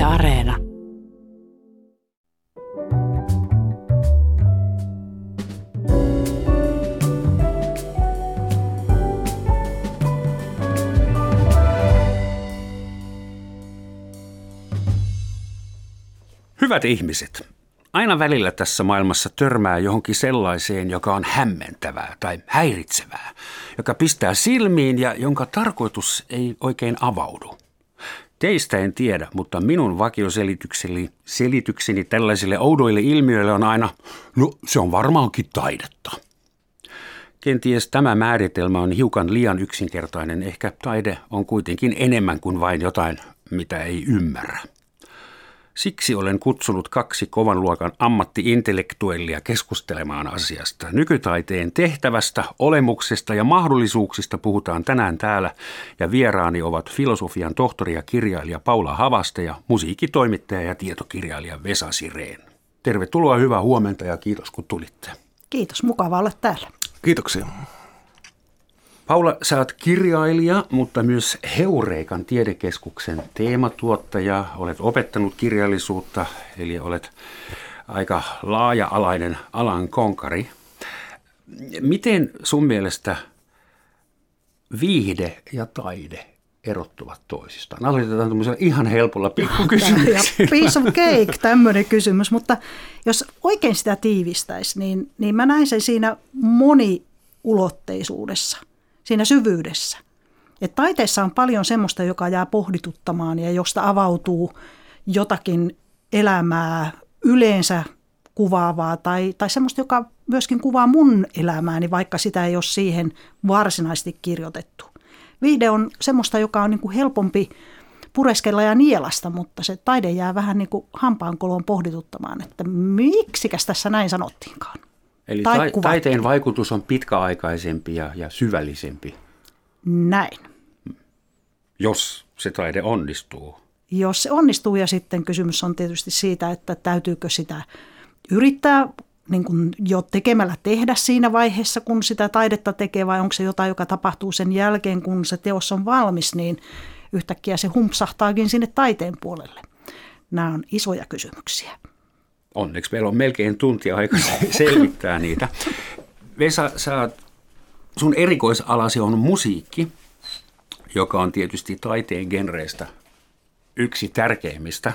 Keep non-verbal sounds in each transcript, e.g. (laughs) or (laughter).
Yle Areena. Hyvät ihmiset, aina välillä tässä maailmassa törmää johonkin sellaiseen, joka on hämmentävää tai häiritsevää, joka pistää silmiin ja jonka tarkoitus ei oikein avaudu. Teistä en tiedä, mutta minun vakioselitykseni selitykseni tällaisille oudoille ilmiöille on aina, no se on varmaankin taidetta. Kenties tämä määritelmä on hiukan liian yksinkertainen, ehkä taide on kuitenkin enemmän kuin vain jotain, mitä ei ymmärrä. Siksi olen kutsunut kaksi kovan luokan ammattiintellektuellia keskustelemaan asiasta. Nykytaiteen tehtävästä, olemuksesta ja mahdollisuuksista puhutaan tänään täällä ja vieraani ovat filosofian tohtori ja kirjailija Paula Havaste ja musiikkitoimittaja ja tietokirjailija Vesa Sireen. Tervetuloa, hyvää huomenta ja kiitos kun tulitte. Kiitos, mukava olla täällä. Kiitoksia. Paula, sä oot kirjailija, mutta myös Heureikan tiedekeskuksen teematuottaja. Olet opettanut kirjallisuutta, eli olet aika laaja-alainen alan konkari. Miten sun mielestä viihde ja taide erottuvat toisistaan? Aloitetaan tämmöisellä ihan helpolla pikkukysymyksellä. Piece of cake, tämmöinen kysymys. Mutta jos oikein sitä tiivistäisi, niin, niin mä näin sen siinä moniulotteisuudessa – siinä syvyydessä. Et taiteessa on paljon semmoista, joka jää pohdituttamaan ja josta avautuu jotakin elämää yleensä kuvaavaa tai, tai semmoista, joka myöskin kuvaa mun elämääni, vaikka sitä ei ole siihen varsinaisesti kirjoitettu. Viihde on semmoista, joka on niin kuin helpompi pureskella ja nielasta, mutta se taide jää vähän niin kuin hampaankoloon pohdituttamaan, että miksikäs tässä näin sanottiinkaan. Eli tai taiteen vaikutus on pitkäaikaisempi ja, ja syvällisempi. Näin. Jos se taide onnistuu. Jos se onnistuu ja sitten kysymys on tietysti siitä, että täytyykö sitä yrittää niin kuin jo tekemällä tehdä siinä vaiheessa, kun sitä taidetta tekee, vai onko se jotain, joka tapahtuu sen jälkeen, kun se teos on valmis, niin yhtäkkiä se humpsahtaakin sinne taiteen puolelle. Nämä on isoja kysymyksiä. Onneksi meillä on melkein tuntia aika (laughs) selvittää niitä. Vesa, sä, sun erikoisalasi on musiikki, joka on tietysti taiteen genreistä yksi tärkeimmistä.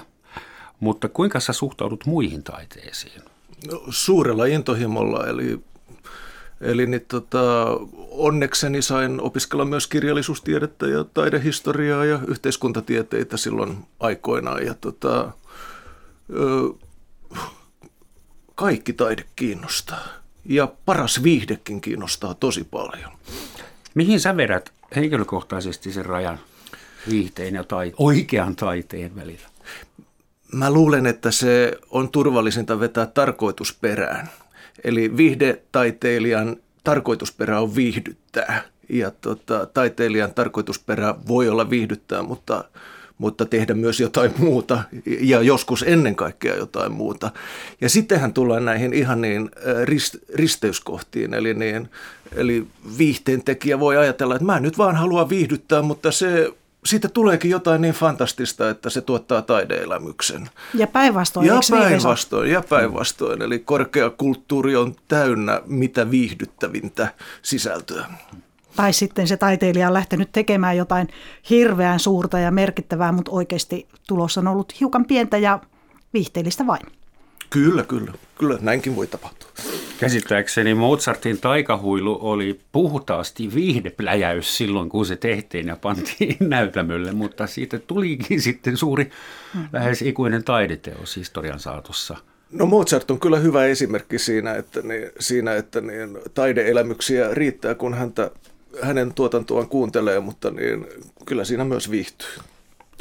Mutta kuinka sä suhtaudut muihin taiteisiin? No, suurella intohimolla, eli, eli niin, tota, onnekseni sain opiskella myös kirjallisuustiedettä ja taidehistoriaa ja yhteiskuntatieteitä silloin aikoinaan. Ja tota, kaikki taide kiinnostaa. Ja paras viihdekin kiinnostaa tosi paljon. Mihin sä vedät henkilökohtaisesti sen rajan viihteen ja tai, oikean taiteen välillä? Mä luulen, että se on turvallisinta vetää tarkoitusperään. Eli viihdetaiteilijan tarkoitusperä on viihdyttää. Ja tota, taiteilijan tarkoitusperä voi olla viihdyttää, mutta mutta tehdä myös jotain muuta ja joskus ennen kaikkea jotain muuta. Ja sittenhän tullaan näihin ihan niin rist, risteyskohtiin, eli, niin, eli viihteen tekijä voi ajatella, että mä nyt vaan haluan viihdyttää, mutta se siitä tuleekin jotain niin fantastista, että se tuottaa taideelämyksen. Ja päinvastoin, Ja niin, päinvastoin, ja päinvastoin. Eli korkeakulttuuri on täynnä mitä viihdyttävintä sisältöä tai sitten se taiteilija on lähtenyt tekemään jotain hirveän suurta ja merkittävää, mutta oikeasti tulos on ollut hiukan pientä ja viihteellistä vain. Kyllä, kyllä. Kyllä näinkin voi tapahtua. Käsittääkseni Mozartin taikahuilu oli puhtaasti viihdepläjäys silloin, kun se tehtiin ja pantiin (laughs) näytämölle, mutta siitä tulikin sitten suuri, lähes ikuinen taideteos historian saatossa. No Mozart on kyllä hyvä esimerkki siinä, että, niin, siinä, että niin, taideelämyksiä riittää, kun häntä hänen tuotantoaan kuuntelee, mutta niin kyllä siinä myös viihtyy.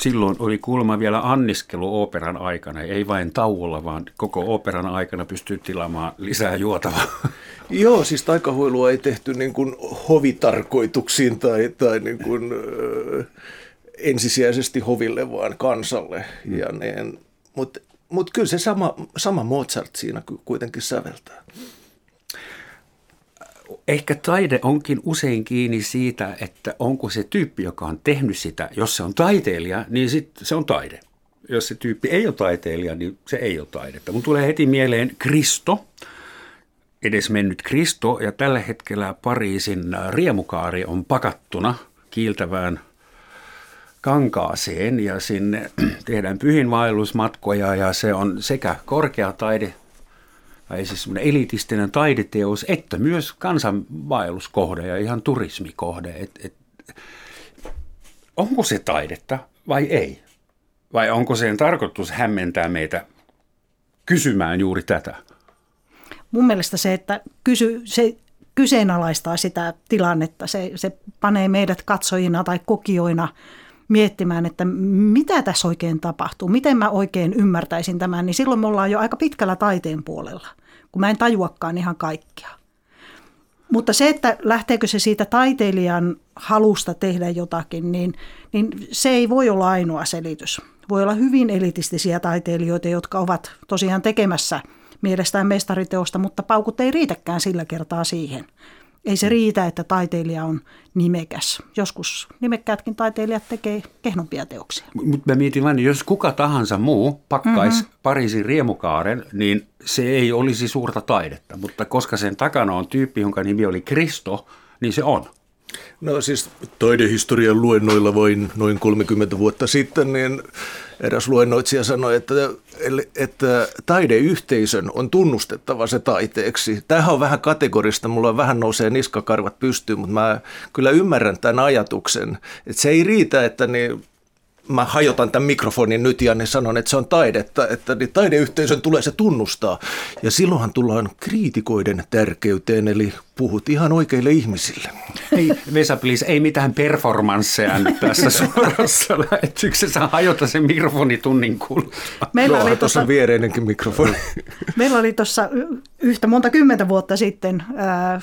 Silloin oli kulma vielä anniskelu operan aikana, ei vain tauolla, vaan koko operan aikana pystyy tilaamaan lisää juotavaa. (laughs) Joo, siis taikahuilua ei tehty niin kuin hovitarkoituksiin tai, tai niin kuin, ö, ensisijaisesti hoville, vaan kansalle. Mm. Ja niin, mutta mut kyllä se sama, sama Mozart siinä kuitenkin säveltää ehkä taide onkin usein kiinni siitä, että onko se tyyppi, joka on tehnyt sitä, jos se on taiteilija, niin sit se on taide. jos se tyyppi ei ole taiteilija, niin se ei ole taidetta. Mun tulee heti mieleen Kristo, edes mennyt Kristo, ja tällä hetkellä Pariisin riemukaari on pakattuna kiiltävään kankaaseen ja sinne (clears throat) tehdään pyhinvaellusmatkoja ja se on sekä korkea taide, tai siis semmoinen elitistinen taideteos, että myös kansanvaelluskohde ja ihan turismikohde. Et, et, onko se taidetta vai ei? Vai onko sen tarkoitus hämmentää meitä kysymään juuri tätä? Mun mielestä se, että kysy, se kyseenalaistaa sitä tilannetta, se, se panee meidät katsojina tai kokijoina miettimään, että mitä tässä oikein tapahtuu, miten mä oikein ymmärtäisin tämän, niin silloin me ollaan jo aika pitkällä taiteen puolella, kun mä en tajuakaan ihan kaikkea. Mutta se, että lähteekö se siitä taiteilijan halusta tehdä jotakin, niin, niin se ei voi olla ainoa selitys. Voi olla hyvin elitistisiä taiteilijoita, jotka ovat tosiaan tekemässä mielestään mestariteosta, mutta paukut ei riitäkään sillä kertaa siihen. Ei se riitä, että taiteilija on nimekäs. Joskus nimekkäätkin taiteilijat tekee kehnompia teoksia. Mutta mä mietin vain, jos kuka tahansa muu pakkaisi mm-hmm. Pariisin riemukaaren, niin se ei olisi suurta taidetta. Mutta koska sen takana on tyyppi, jonka nimi oli Kristo, niin se on. No siis taidehistorian luennoilla voin noin 30 vuotta sitten, niin eräs luennoitsija sanoi, että, että taideyhteisön on tunnustettava se taiteeksi. Tämähän on vähän kategorista, mulla vähän nousee niskakarvat pystyyn, mutta mä kyllä ymmärrän tämän ajatuksen, että se ei riitä, että niin mä hajotan tämän mikrofonin nyt ja niin sanon, että se on taidetta, että niin taideyhteisön tulee se tunnustaa. Ja silloinhan tullaan kriitikoiden tärkeyteen, eli puhut ihan oikeille ihmisille. Ei, Vesa, please, ei mitään performansseja nyt tässä (laughs) suorassa lähetyksessä. Hajota se mikrofoni tunnin kuluttua. Meillä oli tuossa viereinenkin mikrofoni. (laughs) Meillä oli tuossa yhtä monta kymmentä vuotta sitten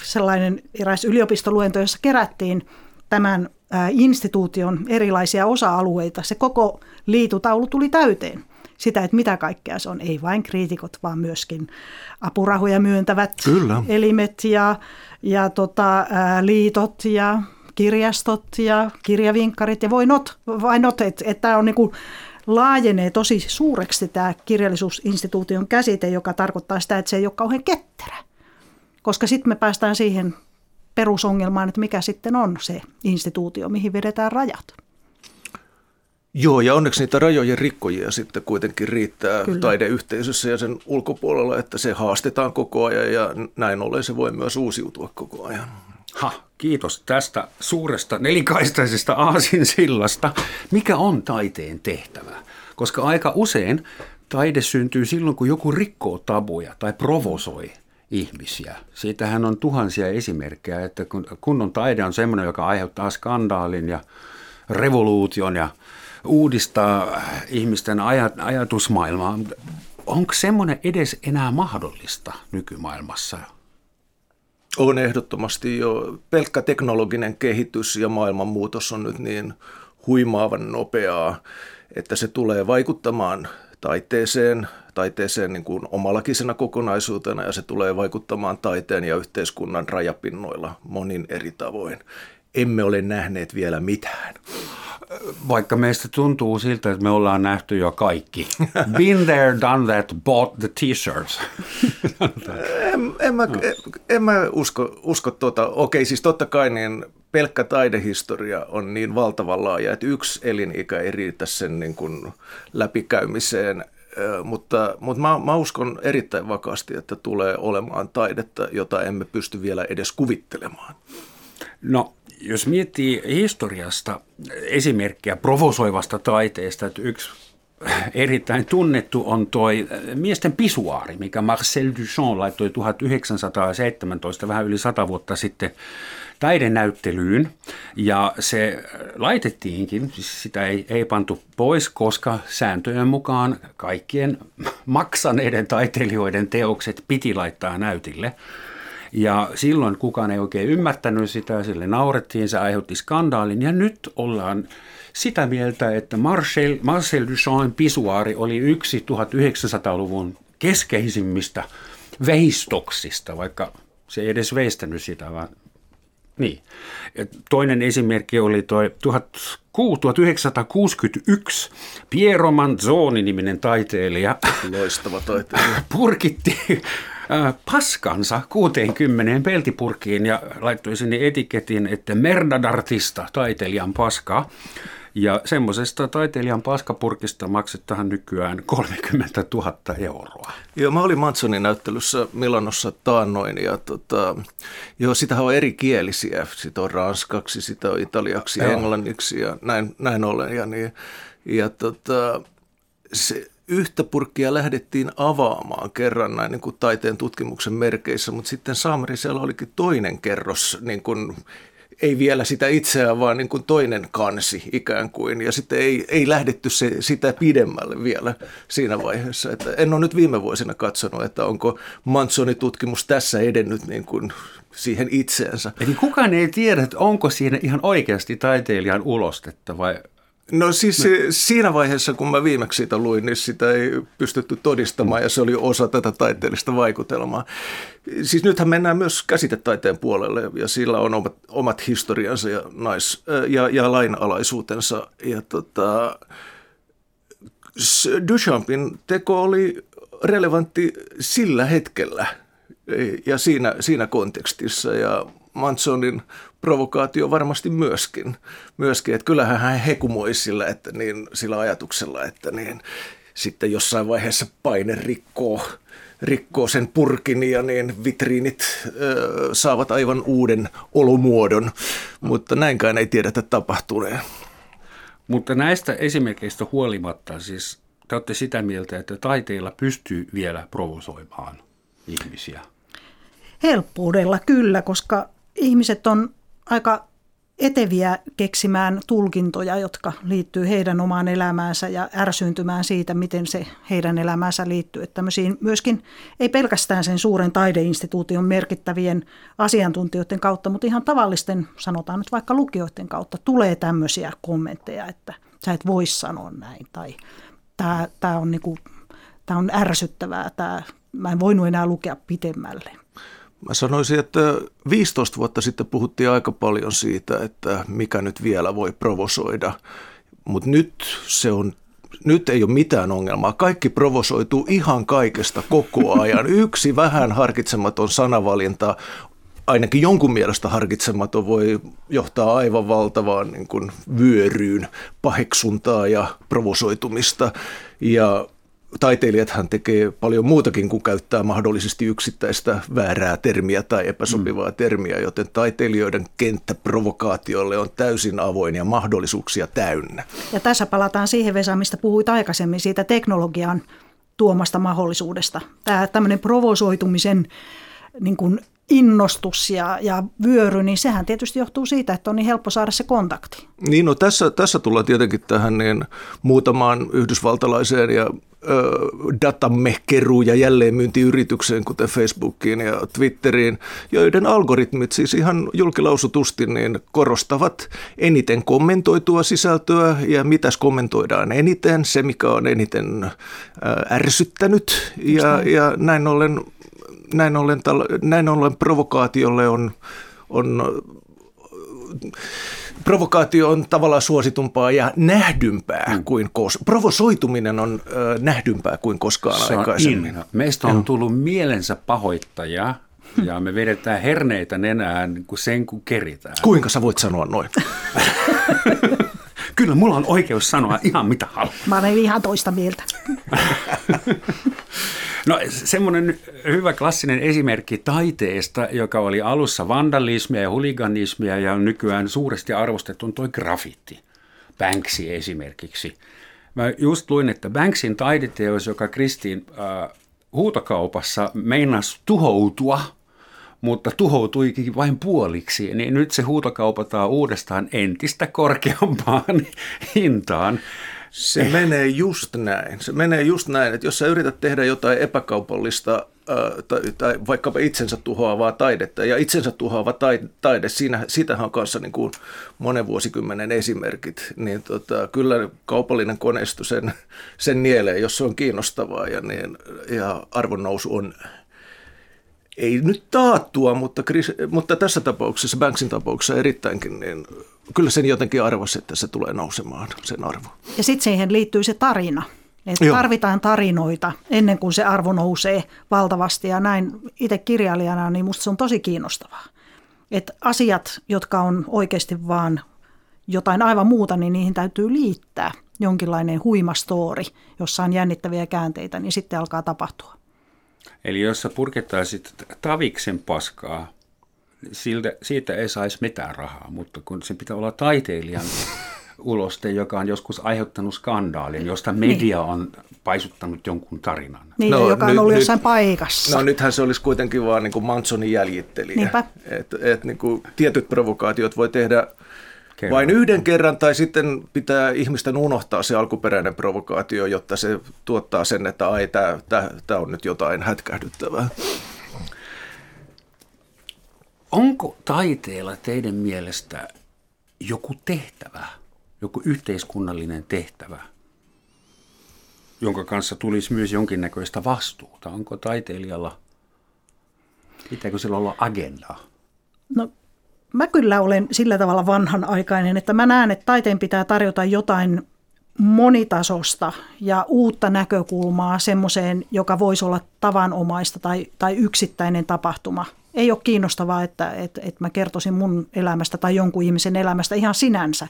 sellainen eräs yliopistoluento, jossa kerättiin tämän instituution erilaisia osa-alueita. Se koko liitutaulu tuli täyteen sitä, että mitä kaikkea se on. Ei vain kriitikot, vaan myöskin apurahoja myöntävät Kyllä. elimet ja, ja tota, liitot ja kirjastot ja kirjavinkkarit ja voi not, vai not että, että tämä on niin kuin, laajenee tosi suureksi tämä kirjallisuusinstituution käsite, joka tarkoittaa sitä, että se ei ole kauhean ketterä. Koska sitten me päästään siihen perusongelmaan, että mikä sitten on se instituutio, mihin vedetään rajat. Joo, ja onneksi niitä rajojen rikkojia sitten kuitenkin riittää Kyllä. taideyhteisössä ja sen ulkopuolella, että se haastetaan koko ajan ja näin ollen se voi myös uusiutua koko ajan. Ha, kiitos tästä suuresta nelikaistaisesta aasinsillasta. Mikä on taiteen tehtävä? Koska aika usein taide syntyy silloin, kun joku rikkoo tabuja tai provosoi ihmisiä. Siitähän on tuhansia esimerkkejä, että kun kunnon taide on semmoinen, joka aiheuttaa skandaalin ja revoluution ja uudistaa ihmisten ajatusmaailmaa. Onko semmoinen edes enää mahdollista nykymaailmassa? On ehdottomasti jo. Pelkkä teknologinen kehitys ja maailmanmuutos on nyt niin huimaavan nopeaa, että se tulee vaikuttamaan taiteeseen, taiteeseen niin kuin omalakisena kokonaisuutena ja se tulee vaikuttamaan taiteen ja yhteiskunnan rajapinnoilla monin eri tavoin. Emme ole nähneet vielä mitään. Vaikka meistä tuntuu siltä, että me ollaan nähty jo kaikki. Been there, done that, bought the t-shirts. en, en, mä, en, en mä usko, usko tuota. Okei, siis totta kai niin pelkkä taidehistoria on niin valtavan laaja, että yksi elinikä ei riitä sen niin kuin läpikäymiseen mutta, mutta mä, mä uskon erittäin vakaasti, että tulee olemaan taidetta, jota emme pysty vielä edes kuvittelemaan. No, jos miettii historiasta esimerkkiä provosoivasta taiteesta, että yksi erittäin tunnettu on toi miesten pisuaari, mikä Marcel Duchamp laittoi 1917, vähän yli sata vuotta sitten, taidenäyttelyyn ja se laitettiinkin, siis sitä ei, ei pantu pois, koska sääntöjen mukaan kaikkien (laughs) maksaneiden taiteilijoiden teokset piti laittaa näytille. Ja silloin kukaan ei oikein ymmärtänyt sitä, sille naurettiin, se aiheutti skandaalin ja nyt ollaan sitä mieltä, että Marcel, Marcel Duchampin pisuaari oli yksi 1900-luvun keskeisimmistä veistoksista, vaikka se ei edes veistänyt sitä, vaan Niin. Ja toinen esimerkki oli tuo 1961 Piero Manzoni-niminen taiteilija. Loistava taiteilija. (laughs) Purkitti paskansa 60 peltipurkiin ja laittoi sinne etiketin, että Merdadartista, taiteilijan paskaa. Ja semmoisesta taiteilijan paskapurkista maksetaan nykyään 30 000 euroa. Joo, mä olin Mansonin näyttelyssä Milanossa taannoin ja tota, joo, sitähän on eri kielisiä. Sitä on ranskaksi, sitä on italiaksi, joo. englanniksi ja näin, näin ollen. Ja, niin, ja tota, se, yhtä purkkia lähdettiin avaamaan kerran näin niin kuin taiteen tutkimuksen merkeissä, mutta sitten Saamarisella olikin toinen kerros niin kuin ei vielä sitä itseään, vaan niin kuin toinen kansi ikään kuin. Ja sitten ei, ei lähdetty se, sitä pidemmälle vielä siinä vaiheessa. Että en ole nyt viime vuosina katsonut, että onko Mansonin tutkimus tässä edennyt niin kuin siihen itseensä. Eli kukaan ei tiedä, että onko siinä ihan oikeasti taiteilijan ulostetta vai No siis no. siinä vaiheessa, kun mä viimeksi siitä luin, niin sitä ei pystytty todistamaan ja se oli osa tätä taiteellista vaikutelmaa. Siis nythän mennään myös käsitetaiteen puolelle ja sillä on omat, omat historiansa ja, nais, ja, ja lainalaisuutensa. Ja tota, Duchampin teko oli relevantti sillä hetkellä ja siinä, siinä kontekstissa ja Mansonin provokaatio varmasti myöskin. myöskin että kyllähän hän hekumoi sillä, että niin, sillä ajatuksella, että niin, sitten jossain vaiheessa paine rikkoo, rikkoo sen purkin ja niin vitriinit ö, saavat aivan uuden olomuodon, mutta näinkään ei tiedetä tapahtuneen. Mutta näistä esimerkkeistä huolimatta siis te olette sitä mieltä, että taiteilla pystyy vielä provosoimaan ihmisiä? Helppoudella kyllä, koska ihmiset on aika eteviä keksimään tulkintoja, jotka liittyy heidän omaan elämäänsä ja ärsyyntymään siitä, miten se heidän elämäänsä liittyy. Että myöskin ei pelkästään sen suuren taideinstituution merkittävien asiantuntijoiden kautta, mutta ihan tavallisten, sanotaan nyt vaikka lukijoiden kautta, tulee tämmöisiä kommentteja, että sä et voi sanoa näin tai tämä, on, niin kuin, tämä on ärsyttävää, tämä, mä en voinut enää lukea pitemmälle. Mä sanoisin, että 15 vuotta sitten puhuttiin aika paljon siitä, että mikä nyt vielä voi provosoida, mutta nyt se on nyt ei ole mitään ongelmaa. Kaikki provosoituu ihan kaikesta koko (laughs) ajan. Yksi vähän harkitsematon sanavalinta, ainakin jonkun mielestä harkitsematon, voi johtaa aivan valtavaan niin kuin vyöryyn paheksuntaa ja provosoitumista. Ja taiteilijathan tekee paljon muutakin kuin käyttää mahdollisesti yksittäistä väärää termiä tai epäsopivaa mm. termiä, joten taiteilijoiden kenttä provokaatiolle on täysin avoin ja mahdollisuuksia täynnä. Ja tässä palataan siihen, Vesa, mistä puhuit aikaisemmin, siitä teknologian tuomasta mahdollisuudesta. Tämä tämmöinen provosoitumisen niin kuin innostus ja, ja vyöry, niin sehän tietysti johtuu siitä, että on niin helppo saada se kontakti. Niin, no tässä, tässä tullaan tietenkin tähän niin muutamaan yhdysvaltalaiseen ja datamme keruu ja jälleenmyyntiyritykseen, kuten Facebookiin ja Twitteriin, joiden algoritmit siis ihan julkilausutusti niin korostavat eniten kommentoitua sisältöä ja mitäs kommentoidaan eniten, se mikä on eniten ärsyttänyt ja, ja näin ollen näin ollen, näin ollen provokaatiolle on, on provokaatio on tavallaan suositumpaa ja nähdympää mm. kuin koskaan. Provosoituminen on ö, nähdympää kuin koskaan Se aikaisemmin. On Meistä on tullut mielensä pahoittaja ja me vedetään herneitä nenään kuin sen kun keritään. Kuinka sä voit sanoa noin? (laughs) Kyllä, mulla on oikeus sanoa ihan mitä haluaa. Mä olen ihan toista mieltä. (laughs) No semmoinen hyvä klassinen esimerkki taiteesta, joka oli alussa vandalismia ja huliganismia ja nykyään suuresti arvostettu, on toi graffiti. Banksy esimerkiksi. Mä just luin, että Banksin taideteos, joka Kristiin äh, huutokaupassa meinasi tuhoutua, mutta tuhoutuikin vain puoliksi, niin nyt se huutokaupataan uudestaan entistä korkeampaan (laughs) hintaan. Se menee just näin. Se menee just näin, että jos sä yrität tehdä jotain epäkaupallista tai, tai vaikkapa itsensä tuhoavaa taidetta, ja itsensä tuhoava taide, taide siinä, siitähän on kanssa niin kuin monen vuosikymmenen esimerkit, niin tota, kyllä kaupallinen koneisto sen, sen nielee, jos se on kiinnostavaa, ja, niin, ja arvonnousu on ei nyt taattua, mutta, Chris, mutta tässä tapauksessa, Banksin tapauksessa erittäinkin, niin kyllä sen jotenkin arvasi, että se tulee nousemaan, sen arvo. Ja sitten siihen liittyy se tarina. Että tarvitaan tarinoita ennen kuin se arvo nousee valtavasti ja näin itse kirjailijana, niin musta se on tosi kiinnostavaa. Että asiat, jotka on oikeasti vaan jotain aivan muuta, niin niihin täytyy liittää jonkinlainen huima story, jossa on jännittäviä käänteitä, niin sitten alkaa tapahtua. Eli jos sä purkettaisit taviksen paskaa, siltä, siitä ei saisi mitään rahaa, mutta kun se pitää olla taiteilijan (laughs) uloste, joka on joskus aiheuttanut skandaalin, josta media niin. on paisuttanut jonkun tarinan. Niin, no, joka on nyt, ollut jossain nyt, paikassa. No nythän se olisi kuitenkin vaan niin kuin Mansonin jäljittelijä. Et, et, niin kuin tietyt provokaatiot voi tehdä kerran. vain yhden kerran, tai sitten pitää ihmisten unohtaa se alkuperäinen provokaatio, jotta se tuottaa sen, että ai, tämä on nyt jotain hätkähdyttävää. Onko taiteella teidän mielestä joku tehtävä, joku yhteiskunnallinen tehtävä, jonka kanssa tulisi myös jonkinnäköistä vastuuta? Onko taiteilijalla, pitääkö sillä olla agendaa? No mä kyllä olen sillä tavalla vanhanaikainen, että mä näen, että taiteen pitää tarjota jotain monitasosta ja uutta näkökulmaa semmoiseen, joka voisi olla tavanomaista tai, tai yksittäinen tapahtuma. Ei ole kiinnostavaa, että, että, että mä kertoisin mun elämästä tai jonkun ihmisen elämästä ihan sinänsä.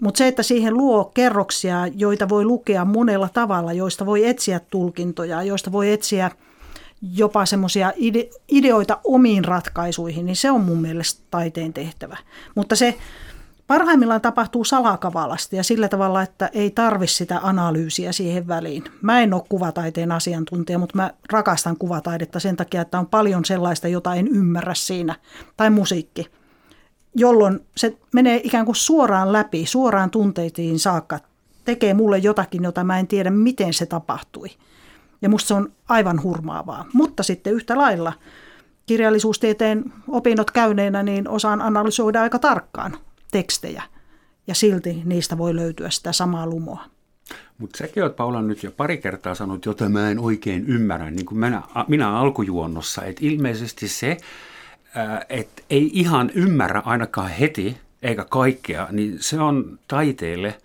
Mutta se, että siihen luo kerroksia, joita voi lukea monella tavalla, joista voi etsiä tulkintoja, joista voi etsiä – jopa semmoisia ide- ideoita omiin ratkaisuihin, niin se on mun mielestä taiteen tehtävä. Mutta se parhaimmillaan tapahtuu salakavalasti ja sillä tavalla, että ei tarvi sitä analyysiä siihen väliin. Mä en ole kuvataiteen asiantuntija, mutta mä rakastan kuvataidetta sen takia, että on paljon sellaista, jota en ymmärrä siinä, tai musiikki, jolloin se menee ikään kuin suoraan läpi, suoraan tunteitiin saakka, tekee mulle jotakin, jota mä en tiedä, miten se tapahtui. Ja musta se on aivan hurmaavaa. Mutta sitten yhtä lailla kirjallisuustieteen opinnot käyneenä, niin osaan analysoida aika tarkkaan tekstejä. Ja silti niistä voi löytyä sitä samaa lumoa. Mutta säkin olet Paula nyt jo pari kertaa sanonut, jota mä en oikein ymmärrä, niin kuin minä, minä alkujuonnossa, että ilmeisesti se, että ei ihan ymmärrä ainakaan heti, eikä kaikkea, niin se on taiteelle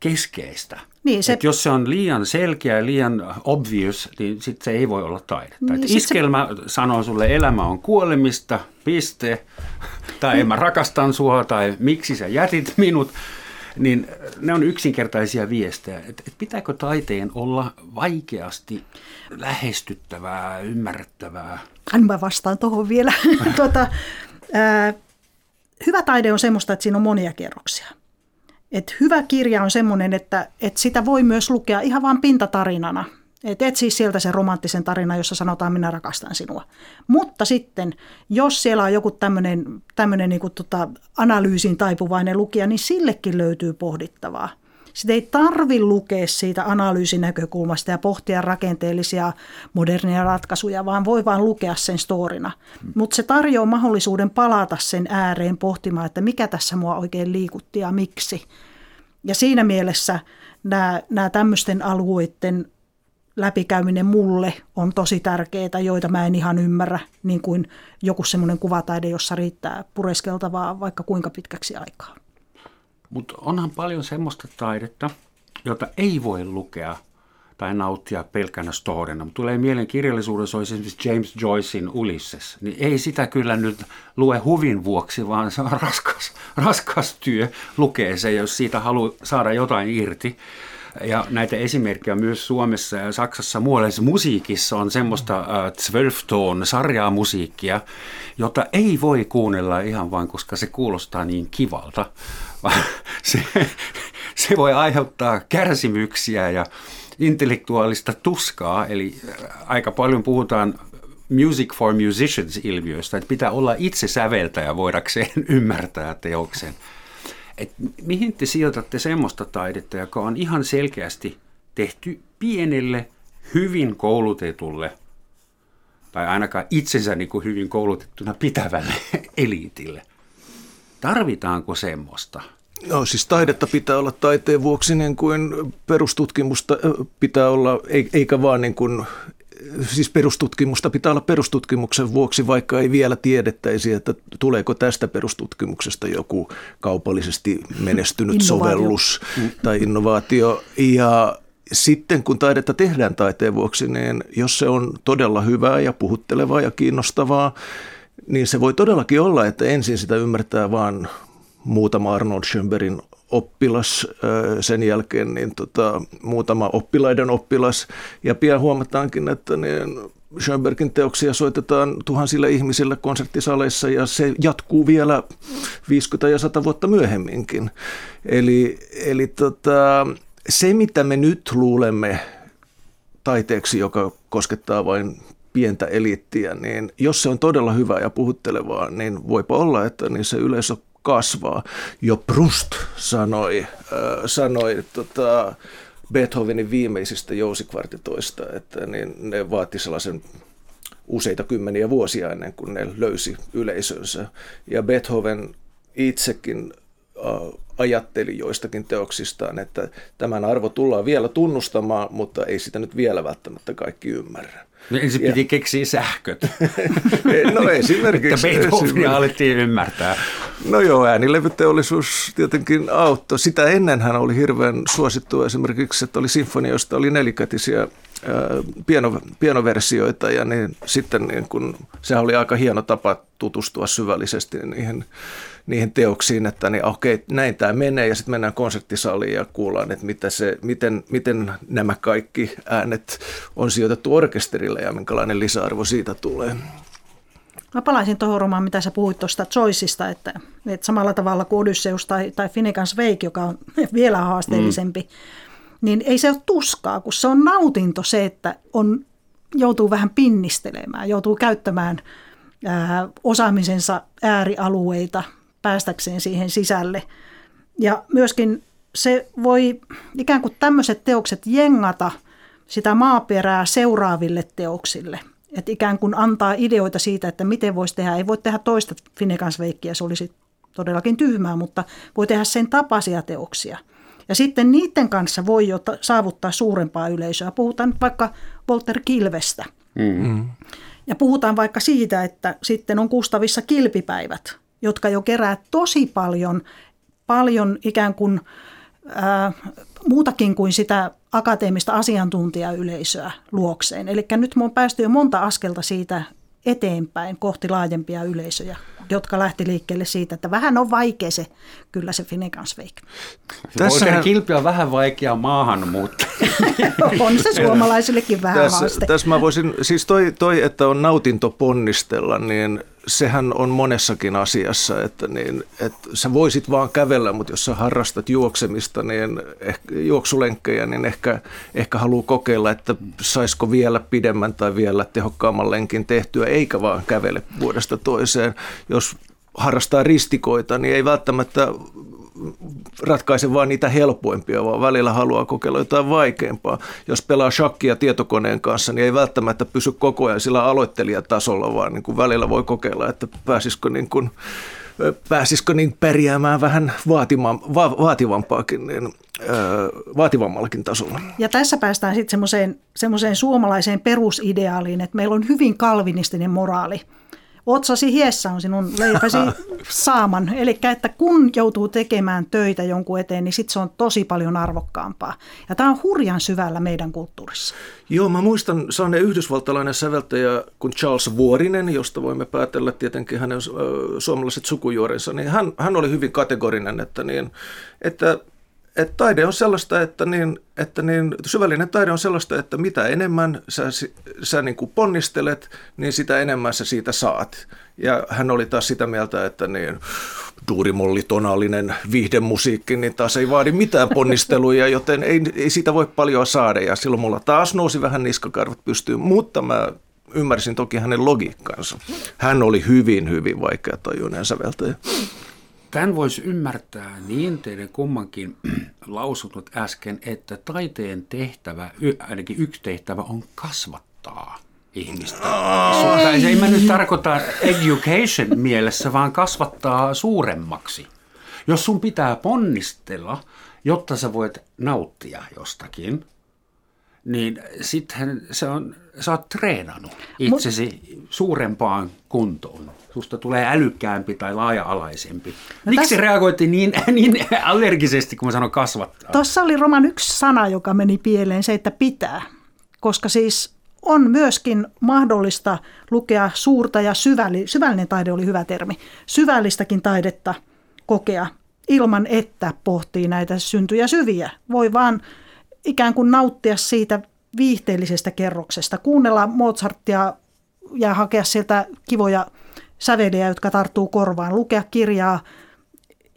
keskeistä. Niin, se... jos se on liian selkeä ja liian obvious, niin sitten se ei voi olla taidetta. Niin, iskelmä se... sanoo sulle, elämä on kuolemista, piste, (laughs) tai en mä rakastan sua, tai miksi sä jätit minut. Niin ne on yksinkertaisia viestejä. Et, et pitääkö taiteen olla vaikeasti lähestyttävää, ymmärrettävää? Hän mä vastaan tuohon vielä. (laughs) tuota, ää, hyvä taide on semmoista, että siinä on monia kerroksia. Et hyvä kirja on semmoinen, että, että sitä voi myös lukea ihan vain pintatarinana. Et et siis sieltä se romanttisen tarina, jossa sanotaan minä rakastan sinua. Mutta sitten, jos siellä on joku tämmöinen niin tota, analyysin taipuvainen lukija, niin sillekin löytyy pohdittavaa. Sitä ei tarvi lukea siitä analyysin näkökulmasta ja pohtia rakenteellisia modernia ratkaisuja, vaan voi vain lukea sen storina. Mutta se tarjoaa mahdollisuuden palata sen ääreen pohtimaan, että mikä tässä mua oikein liikutti ja miksi. Ja siinä mielessä nämä, nämä tämmöisten alueiden läpikäyminen mulle on tosi tärkeää, joita mä en ihan ymmärrä, niin kuin joku semmoinen kuvataide, jossa riittää pureskeltavaa vaikka kuinka pitkäksi aikaa. Mutta onhan paljon semmoista taidetta, jota ei voi lukea tai nauttia pelkänä storina. Tulee mieleen kirjallisuudessa olisi esimerkiksi James Joycein Ulysses. Niin ei sitä kyllä nyt lue huvin vuoksi, vaan se on raskas, raskas työ lukee se, jos siitä haluaa saada jotain irti. Ja näitä esimerkkejä myös Suomessa ja Saksassa muualla musiikissa on semmoista äh, sarjaa musiikkia, jota ei voi kuunnella ihan vain, koska se kuulostaa niin kivalta. (laughs) se, se voi aiheuttaa kärsimyksiä ja intellektuaalista tuskaa, eli aika paljon puhutaan music for musicians-ilmiöistä, että pitää olla itse säveltäjä voidakseen (laughs) ymmärtää teoksen. Et mihin te sijoitatte semmoista taidetta, joka on ihan selkeästi tehty pienelle, hyvin koulutetulle, tai ainakaan itsensä niin kuin hyvin koulutettuna pitävälle (laughs) eliitille? Tarvitaanko semmoista? No siis taidetta pitää olla taiteen vuoksi niin kuin perustutkimusta pitää olla, eikä vaan niin kuin siis perustutkimusta pitää olla perustutkimuksen vuoksi, vaikka ei vielä tiedettäisi, että tuleeko tästä perustutkimuksesta joku kaupallisesti menestynyt sovellus tai innovaatio. Ja sitten kun taidetta tehdään taiteen vuoksi, niin jos se on todella hyvää ja puhuttelevaa ja kiinnostavaa, niin se voi todellakin olla, että ensin sitä ymmärtää vain muutama Arnold Schönbergin oppilas, sen jälkeen niin tota, muutama oppilaiden oppilas, ja pian huomataankin, että niin Schönbergin teoksia soitetaan tuhansille ihmisille konserttisaleissa ja se jatkuu vielä 50 ja 100 vuotta myöhemminkin. Eli, eli tota, se, mitä me nyt luulemme taiteeksi, joka koskettaa vain pientä eliittiä, niin jos se on todella hyvää ja puhuttelevaa, niin voipa olla, että niin se yleisö kasvaa. Jo Proust sanoi, äh, sanoi tota, Beethovenin viimeisistä jousikvartitoista, että niin ne vaati sellaisen useita kymmeniä vuosia ennen kuin ne löysi yleisönsä. Ja Beethoven itsekin äh, ajatteli joistakin teoksistaan, että tämän arvo tullaan vielä tunnustamaan, mutta ei sitä nyt vielä välttämättä kaikki ymmärrä. No ensin piti ja... keksiä sähköt. (laughs) no esimerkiksi. että Beethovenia alettiin ymmärtää. No joo, äänilevyteollisuus tietenkin auttoi. Sitä ennenhän oli hirveän suosittua esimerkiksi, että oli sinfonia, josta oli nelikätisiä pieno, pienoversioita ja niin, sitten niin kun, sehän oli aika hieno tapa tutustua syvällisesti niihin niihin teoksiin, että niin, okei, näin tämä menee ja sitten mennään konserttisaliin ja kuullaan, että mitä se, miten, miten nämä kaikki äänet on sijoitettu orkesterille ja minkälainen lisäarvo siitä tulee. Mä palaisin tuohon Romaan, mitä sä puhuit tuosta Joyceista, että, että samalla tavalla kuin Odysseus tai, tai Finnegans Wake, joka on (laughs) vielä haasteellisempi, mm. niin ei se ole tuskaa, kun se on nautinto se, että on, joutuu vähän pinnistelemään, joutuu käyttämään ää, osaamisensa äärialueita päästäkseen siihen sisälle. Ja myöskin se voi ikään kuin tämmöiset teokset jengata sitä maaperää seuraaville teoksille. Että ikään kuin antaa ideoita siitä, että miten voisi tehdä. Ei voi tehdä toista Finnegansveikkiä, se olisi todellakin tyhmää, mutta voi tehdä sen tapaisia teoksia. Ja sitten niiden kanssa voi jo saavuttaa suurempaa yleisöä. Puhutaan nyt vaikka Walter Kilvestä. Mm-hmm. Ja puhutaan vaikka siitä, että sitten on Kustavissa kilpipäivät, jotka jo kerää tosi paljon, paljon ikään kuin ää, muutakin kuin sitä akateemista asiantuntijayleisöä luokseen. Eli nyt me on päästy jo monta askelta siitä eteenpäin kohti laajempia yleisöjä, jotka lähti liikkeelle siitä, että vähän on vaikea se, kyllä se Finnegansveik. Tässä kilpi on vähän vaikea maahan, mutta... on se suomalaisillekin vähän tässä, haaste. Tässä mä voisin, siis toi, toi, että on nautinto ponnistella, niin sehän on monessakin asiassa, että, niin, että sä voisit vaan kävellä, mutta jos sä harrastat juoksemista, niin ehkä, juoksulenkkejä, niin ehkä, ehkä haluaa kokeilla, että saisiko vielä pidemmän tai vielä tehokkaamman lenkin tehtyä, eikä vaan kävele vuodesta toiseen. Jos harrastaa ristikoita, niin ei välttämättä ratkaise vain niitä helpoimpia, vaan välillä haluaa kokeilla jotain vaikeampaa. Jos pelaa shakkia tietokoneen kanssa, niin ei välttämättä pysy koko ajan sillä aloittelijatasolla, vaan niin kuin välillä voi kokeilla, että pääsisikö niin kuin, pääsisikö niin pärjäämään vähän vaatima, va, vaativampaakin, niin, vaativammallakin tasolla. Ja tässä päästään sitten semmoiseen, semmoiseen suomalaiseen perusideaaliin, että meillä on hyvin kalvinistinen moraali – otsasi hiessä on sinun leipäsi (laughs) saaman. Eli että kun joutuu tekemään töitä jonkun eteen, niin sitten se on tosi paljon arvokkaampaa. Ja tämä on hurjan syvällä meidän kulttuurissa. Joo, mä muistan saaneen yhdysvaltalainen säveltäjä kuin Charles Vuorinen, josta voimme päätellä tietenkin hänen suomalaiset sukujuorensa, niin hän, hän oli hyvin kategorinen, että, niin, että että taide on sellaista, että, niin, että niin, syvällinen taide on sellaista, että mitä enemmän sä, sä niin kuin ponnistelet, niin sitä enemmän sä siitä saat. Ja hän oli taas sitä mieltä, että niin, duurimollitonaalinen viihdemusiikki, niin taas ei vaadi mitään ponnisteluja, (laughs) joten ei, ei siitä voi paljon saada. Ja silloin mulla taas nousi vähän niskakarvat pystyyn, mutta mä ymmärsin toki hänen logiikkansa. Hän oli hyvin, hyvin vaikea tajuinen säveltäjä. Tämän voisi ymmärtää niin teidän kummankin (clears throat) lausunut äsken, että taiteen tehtävä, ainakin yksi tehtävä on kasvattaa ihmistä. Tai se ei mä nyt tarkoita education mielessä, vaan kasvattaa suuremmaksi. Jos sun pitää ponnistella, jotta sä voit nauttia jostakin, niin sitten se on, sä oot treenannut itsesi Mut, suurempaan kuntoon. Susta tulee älykkäämpi tai laaja-alaisempi. No Miksi tässä, reagoitti niin, (laughs) niin allergisesti, kun mä sanon kasvattaa? Tuossa oli Roman yksi sana, joka meni pieleen, se, että pitää. Koska siis on myöskin mahdollista lukea suurta ja syvälli, syvällinen taide oli hyvä termi, syvällistäkin taidetta kokea ilman, että pohtii näitä syntyjä syviä. Voi vaan ikään kuin nauttia siitä viihteellisestä kerroksesta, kuunnella Mozartia ja hakea sieltä kivoja säveliä, jotka tarttuu korvaan, lukea kirjaa,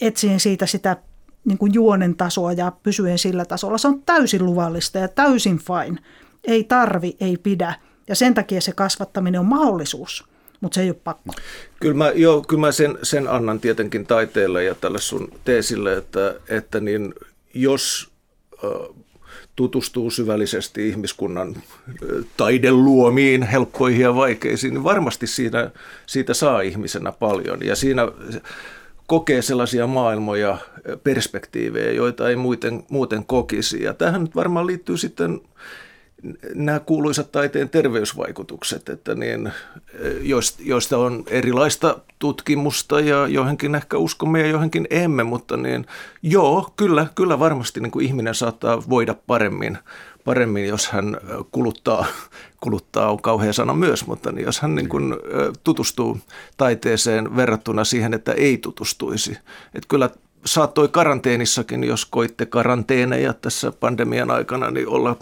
etsien siitä sitä niin kuin juonen tasoa ja pysyen sillä tasolla. Se on täysin luvallista ja täysin fine. Ei tarvi, ei pidä. Ja sen takia se kasvattaminen on mahdollisuus, mutta se ei ole pakko. Kyllä mä, joo, kyllä mä sen, sen annan tietenkin taiteelle ja tälle sun teesille, että, että niin jos tutustuu syvällisesti ihmiskunnan taideluomiin, helppoihin ja vaikeisiin, niin varmasti siitä, siitä saa ihmisenä paljon. Ja siinä kokee sellaisia maailmoja, perspektiivejä, joita ei muuten, muuten kokisi. Ja tähän nyt varmaan liittyy sitten nämä kuuluisat taiteen terveysvaikutukset, että niin, joista on erilaista tutkimusta ja johonkin ehkä uskomme ja johonkin emme, mutta niin, joo, kyllä, kyllä varmasti niin kuin ihminen saattaa voida paremmin, paremmin, jos hän kuluttaa, kuluttaa on kauhea sana myös, mutta niin jos hän niin kuin tutustuu taiteeseen verrattuna siihen, että ei tutustuisi. Että kyllä saattoi karanteenissakin, jos koitte karanteeneja tässä pandemian aikana, niin olla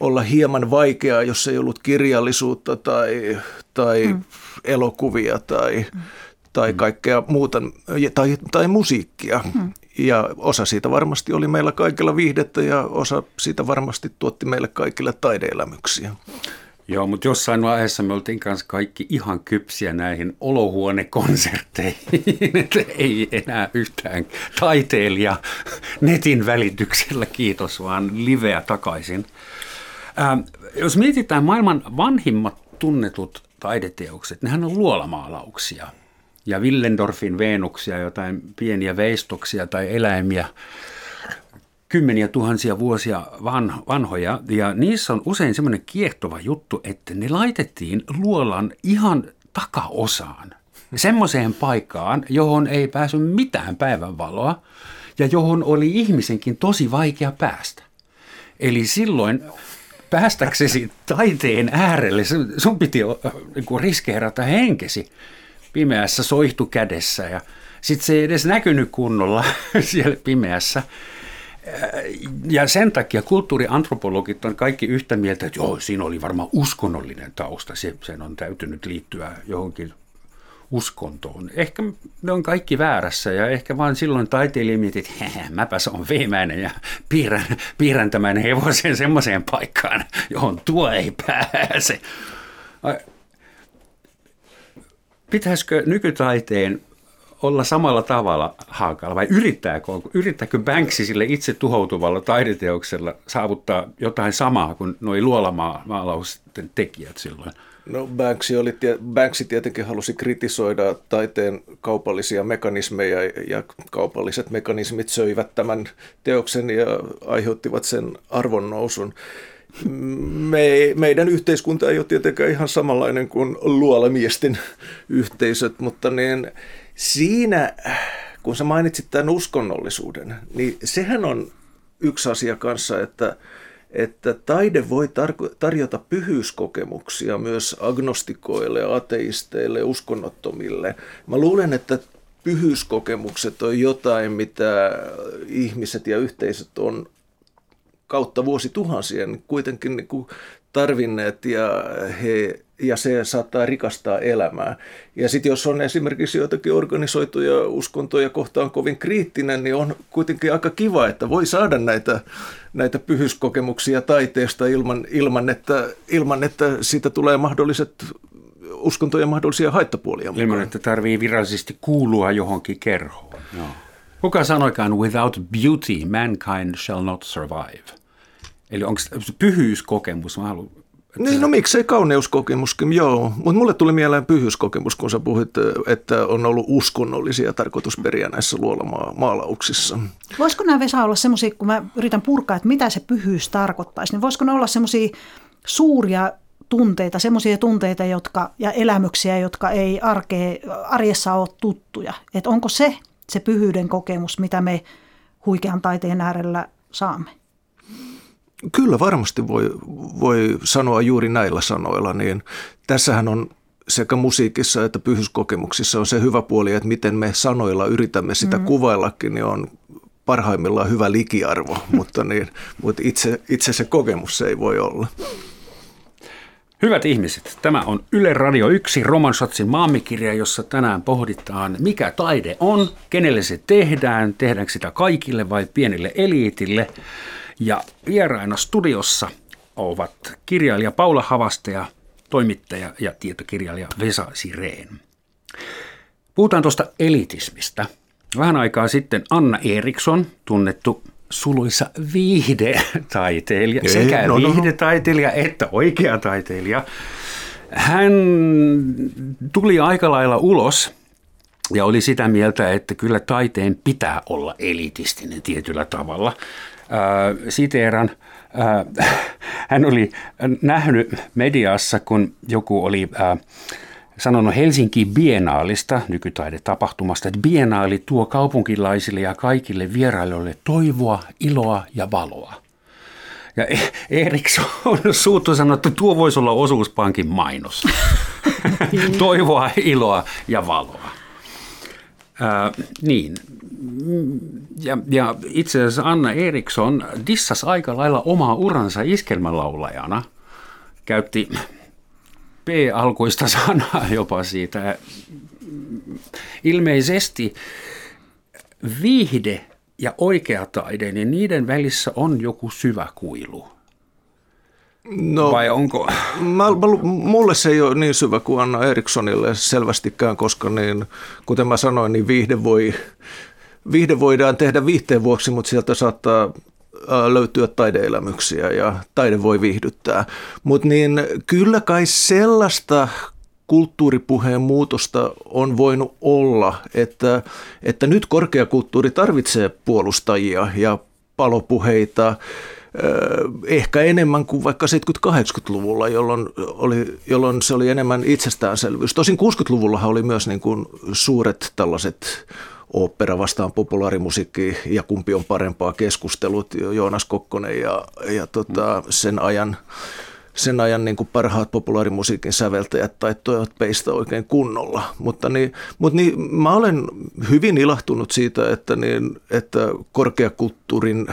olla hieman vaikeaa, jos ei ollut kirjallisuutta tai, tai mm. elokuvia tai, mm. tai kaikkea muuta, tai, tai musiikkia. Mm. Ja osa siitä varmasti oli meillä kaikilla viihdettä ja osa siitä varmasti tuotti meille kaikille taideelämyksiä. Joo, mutta jossain vaiheessa me oltiin kanssa kaikki ihan kypsiä näihin olohuonekonserteihin, (laughs) että ei enää yhtään taiteilija netin välityksellä, kiitos, vaan liveä takaisin. Ähm, jos mietitään maailman vanhimmat tunnetut taideteokset, nehän on luolamaalauksia. Ja Willendorfin Veenuksia, jotain pieniä veistoksia tai eläimiä, kymmeniä tuhansia vuosia van, vanhoja. Ja niissä on usein semmoinen kiehtova juttu, että ne laitettiin luolan ihan takaosaan. Semmoiseen paikkaan, johon ei pääsy mitään päivänvaloa ja johon oli ihmisenkin tosi vaikea päästä. Eli silloin päästäksesi taiteen äärelle, sun piti niin riskeerata henkesi pimeässä soihtu kädessä ja sitten se ei edes näkynyt kunnolla (laughs) siellä pimeässä. Ja sen takia kulttuuriantropologit on kaikki yhtä mieltä, että joo, siinä oli varmaan uskonnollinen tausta. Se, sen on täytynyt liittyä johonkin uskontoon. Ehkä ne on kaikki väärässä ja ehkä vaan silloin taiteilija mietit, että mäpäs on viimeinen ja piirrän, piirrän tämän hevosen semmoiseen paikkaan, johon tuo ei pääse. Pitäisikö nykytaiteen olla samalla tavalla haakalla vai yrittääkö, yrittääkö Banksy sille itse tuhoutuvalla taideteoksella saavuttaa jotain samaa kuin nuo luolamaalausten tekijät silloin? No Banksy, oli, Banksy tietenkin halusi kritisoida taiteen kaupallisia mekanismeja ja kaupalliset mekanismit söivät tämän teoksen ja aiheuttivat sen arvonnousun. Me, meidän yhteiskunta ei ole tietenkään ihan samanlainen kuin luolamiesten yhteisöt, mutta niin siinä, kun sä mainitsit tämän uskonnollisuuden, niin sehän on yksi asia kanssa, että – että taide voi tar- tarjota pyhyyskokemuksia myös agnostikoille, ateisteille, uskonnottomille. Mä luulen, että pyhyyskokemukset on jotain, mitä ihmiset ja yhteisöt on kautta vuosituhansien kuitenkin niin kuin tarvinneet ja he ja se saattaa rikastaa elämää. Ja sitten jos on esimerkiksi joitakin organisoituja uskontoja kohtaan kovin kriittinen, niin on kuitenkin aika kiva, että voi saada näitä, näitä pyhyskokemuksia taiteesta ilman, ilman, että, ilman, että siitä tulee mahdolliset uskontojen mahdollisia haittapuolia mukaan. Ilman, että tarvii virallisesti kuulua johonkin kerhoon. No. Kuka sanoikaan, without beauty mankind shall not survive. Eli onko pyhyyskokemus, mä haluan Niin, no miksei kauneuskokemuskin, joo. Mutta mulle tuli mieleen pyhyyskokemus, kun sä puhuit, että on ollut uskonnollisia tarkoitusperiä näissä luolamaalauksissa. Voisiko nämä Vesa olla semmoisia, kun mä yritän purkaa, että mitä se pyhyys tarkoittaisi, niin voisiko ne olla semmoisia suuria tunteita, semmoisia tunteita jotka, ja elämyksiä, jotka ei arke, arjessa ole tuttuja. Että onko se se pyhyyden kokemus, mitä me huikean taiteen äärellä saamme? Kyllä varmasti voi, voi sanoa juuri näillä sanoilla. Niin tässähän on sekä musiikissa että pyhyskokemuksissa on se hyvä puoli, että miten me sanoilla yritämme sitä mm. kuvaillakin, niin on parhaimmillaan hyvä likiarvo, (laughs) mutta, niin, mutta itse, itse se kokemus se ei voi olla. Hyvät ihmiset, tämä on Yle Radio 1 Roman Schatzin maamikirja, jossa tänään pohditaan, mikä taide on, kenelle se tehdään, tehdäänkö sitä kaikille vai pienille eliitille. Ja vieraina studiossa ovat kirjailija Paula Havaste ja toimittaja ja tietokirjailija Vesa Sireen. Puhutaan tuosta elitismistä. Vähän aikaa sitten Anna Eriksson, tunnettu suluissa viihdetaiteilija, Ei, sekä no, viihdetaiteilija no, no. että oikea taiteilija. Hän tuli aika lailla ulos ja oli sitä mieltä, että kyllä taiteen pitää olla elitistinen tietyllä tavalla. Äh, siteeran, äh, (laughs) hän oli nähnyt mediassa, kun joku oli äh, sanonut Helsinki Biennaalista, nykytaidetapahtumasta, että Biennaali tuo kaupunkilaisille ja kaikille vierailijoille toivoa, iloa ja valoa. Ja e- Eriksson (laughs) suuttu sanoi, että tuo voisi olla osuuspankin mainos. (laughs) toivoa, iloa ja valoa. Ää, niin. Ja, ja itse asiassa Anna Eriksson dissasi aika lailla omaa uransa iskelmälaulajana. Käytti P-alkuista sanaa jopa siitä. Ilmeisesti viihde ja oikea taide, niin niiden välissä on joku syvä kuilu. No, Vai onko? Mä, mä, mulle se ei ole niin syvä kuin Anna Erikssonille selvästikään, koska niin, kuten mä sanoin, niin viihde, voi, viihde voidaan tehdä viihteen vuoksi, mutta sieltä saattaa löytyä taideelämyksiä ja taide voi viihdyttää. Mutta niin kyllä kai sellaista kulttuuripuheen muutosta on voinut olla, että, että nyt korkeakulttuuri tarvitsee puolustajia ja palopuheita, ehkä enemmän kuin vaikka 70-80-luvulla, jolloin, oli, jolloin se oli enemmän itsestäänselvyys. Tosin 60-luvullahan oli myös niin kuin suuret tällaiset opera vastaan populaarimusiikki ja kumpi on parempaa keskustelut, Joonas Kokkonen ja, ja tota, sen ajan, sen ajan niin kuin parhaat populaarimusiikin säveltäjät taittoivat peistä oikein kunnolla. Mutta, niin, mutta niin, mä olen hyvin ilahtunut siitä, että, niin, että korkeakulttuurin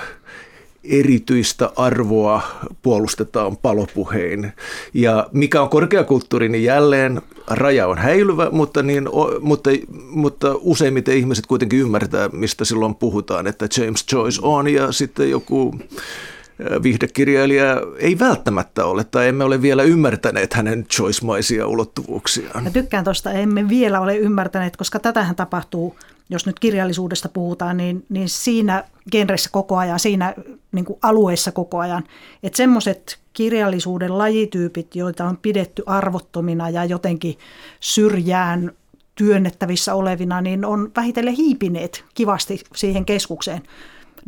erityistä arvoa puolustetaan palopuhein. Ja mikä on korkeakulttuuri, niin jälleen raja on häilyvä, mutta, niin, mutta, mutta useimmiten ihmiset kuitenkin ymmärtää, mistä silloin puhutaan, että James Joyce on ja sitten joku viihdekirjailija ei välttämättä ole, tai emme ole vielä ymmärtäneet hänen choice-maisia ulottuvuuksiaan. Mä tykkään tuosta, emme vielä ole ymmärtäneet, koska tätähän tapahtuu, jos nyt kirjallisuudesta puhutaan, niin, niin siinä genressä koko ajan, siinä niin kuin alueessa koko ajan. Että semmoiset kirjallisuuden lajityypit, joita on pidetty arvottomina ja jotenkin syrjään työnnettävissä olevina, niin on vähitellen hiipineet kivasti siihen keskukseen.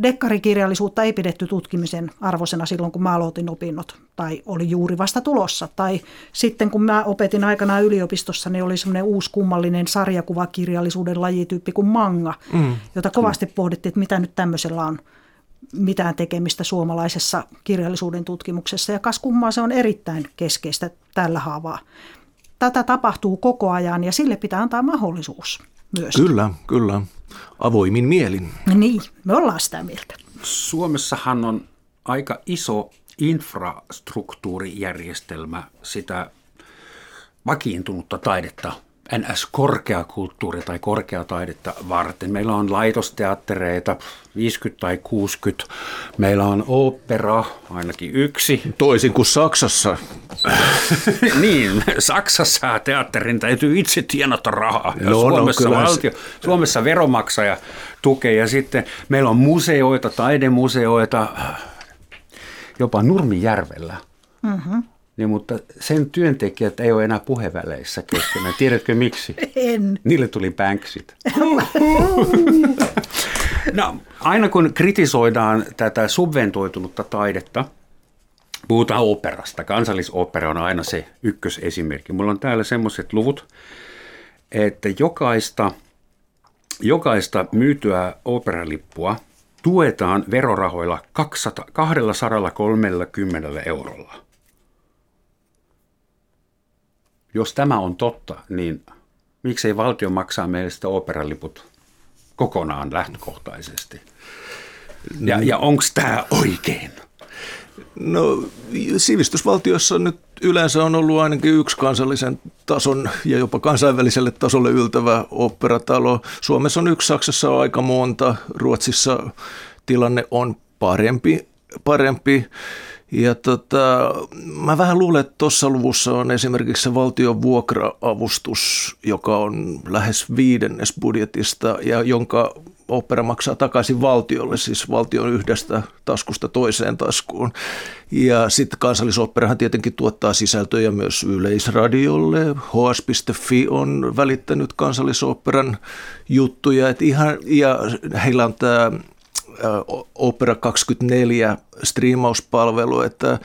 Dekkarikirjallisuutta ei pidetty tutkimisen arvoisena silloin, kun mä aloitin opinnot, tai oli juuri vasta tulossa. Tai sitten kun mä opetin aikanaan yliopistossa, niin oli semmoinen uusi kummallinen sarjakuvakirjallisuuden lajityyppi kuin manga, mm. jota kovasti pohdittiin, että mitä nyt tämmöisellä on mitään tekemistä suomalaisessa kirjallisuuden tutkimuksessa. Ja kas kummaa se on erittäin keskeistä tällä haavaa. Tätä tapahtuu koko ajan ja sille pitää antaa mahdollisuus myös. Kyllä, kyllä. Avoimin mielin. Niin, me ollaan sitä mieltä. Suomessahan on aika iso infrastruktuurijärjestelmä sitä vakiintunutta taidetta NS-korkeakulttuuri tai korkeataidetta varten. Meillä on laitosteattereita 50 tai 60. Meillä on opera, ainakin yksi. Toisin kuin Saksassa. (laughs) niin, Saksassa teatterin täytyy itse tienata rahaa. Ja no, no Suomessa, no, valtio, Suomessa veromaksaja tukee. Ja sitten meillä on museoita, taidemuseoita, jopa Nurmijärvellä. Mm-hmm Niin, mutta sen työntekijät ei ole enää puheväleissä keskenään. Tiedätkö miksi? (laughs) En. Niille tuli banksit. (laughs) no, aina kun kritisoidaan tätä subventoitunutta taidetta, puhutaan operasta. Kansallisopera on aina se ykkösesimerkki. Mulla on täällä semmoiset luvut, että jokaista, jokaista myytyä operalippua tuetaan verorahoilla 200, 230 eurolla. Jos tämä on totta, niin miksei valtio maksaa meille sitä operaliput kokonaan lähtökohtaisesti? Ja, ja onko tämä oikein? No sivistysvaltiossa nyt yleensä on ollut ainakin yksi kansallisen tason ja jopa kansainväliselle tasolle yltävä operatalo. Suomessa on yksi, Saksassa on aika monta, Ruotsissa tilanne on parempi. parempi. Ja tota, mä vähän luulen, että tuossa luvussa on esimerkiksi se valtion vuokra-avustus, joka on lähes viidennes budjetista ja jonka opera maksaa takaisin valtiolle, siis valtion yhdestä taskusta toiseen taskuun. Ja sitten kansallisoperahan tietenkin tuottaa sisältöjä myös Yleisradiolle. HS.fi on välittänyt kansallisoperan juttuja. Et ihan, ja heillä on tämä Opera 24 striimauspalvelu, että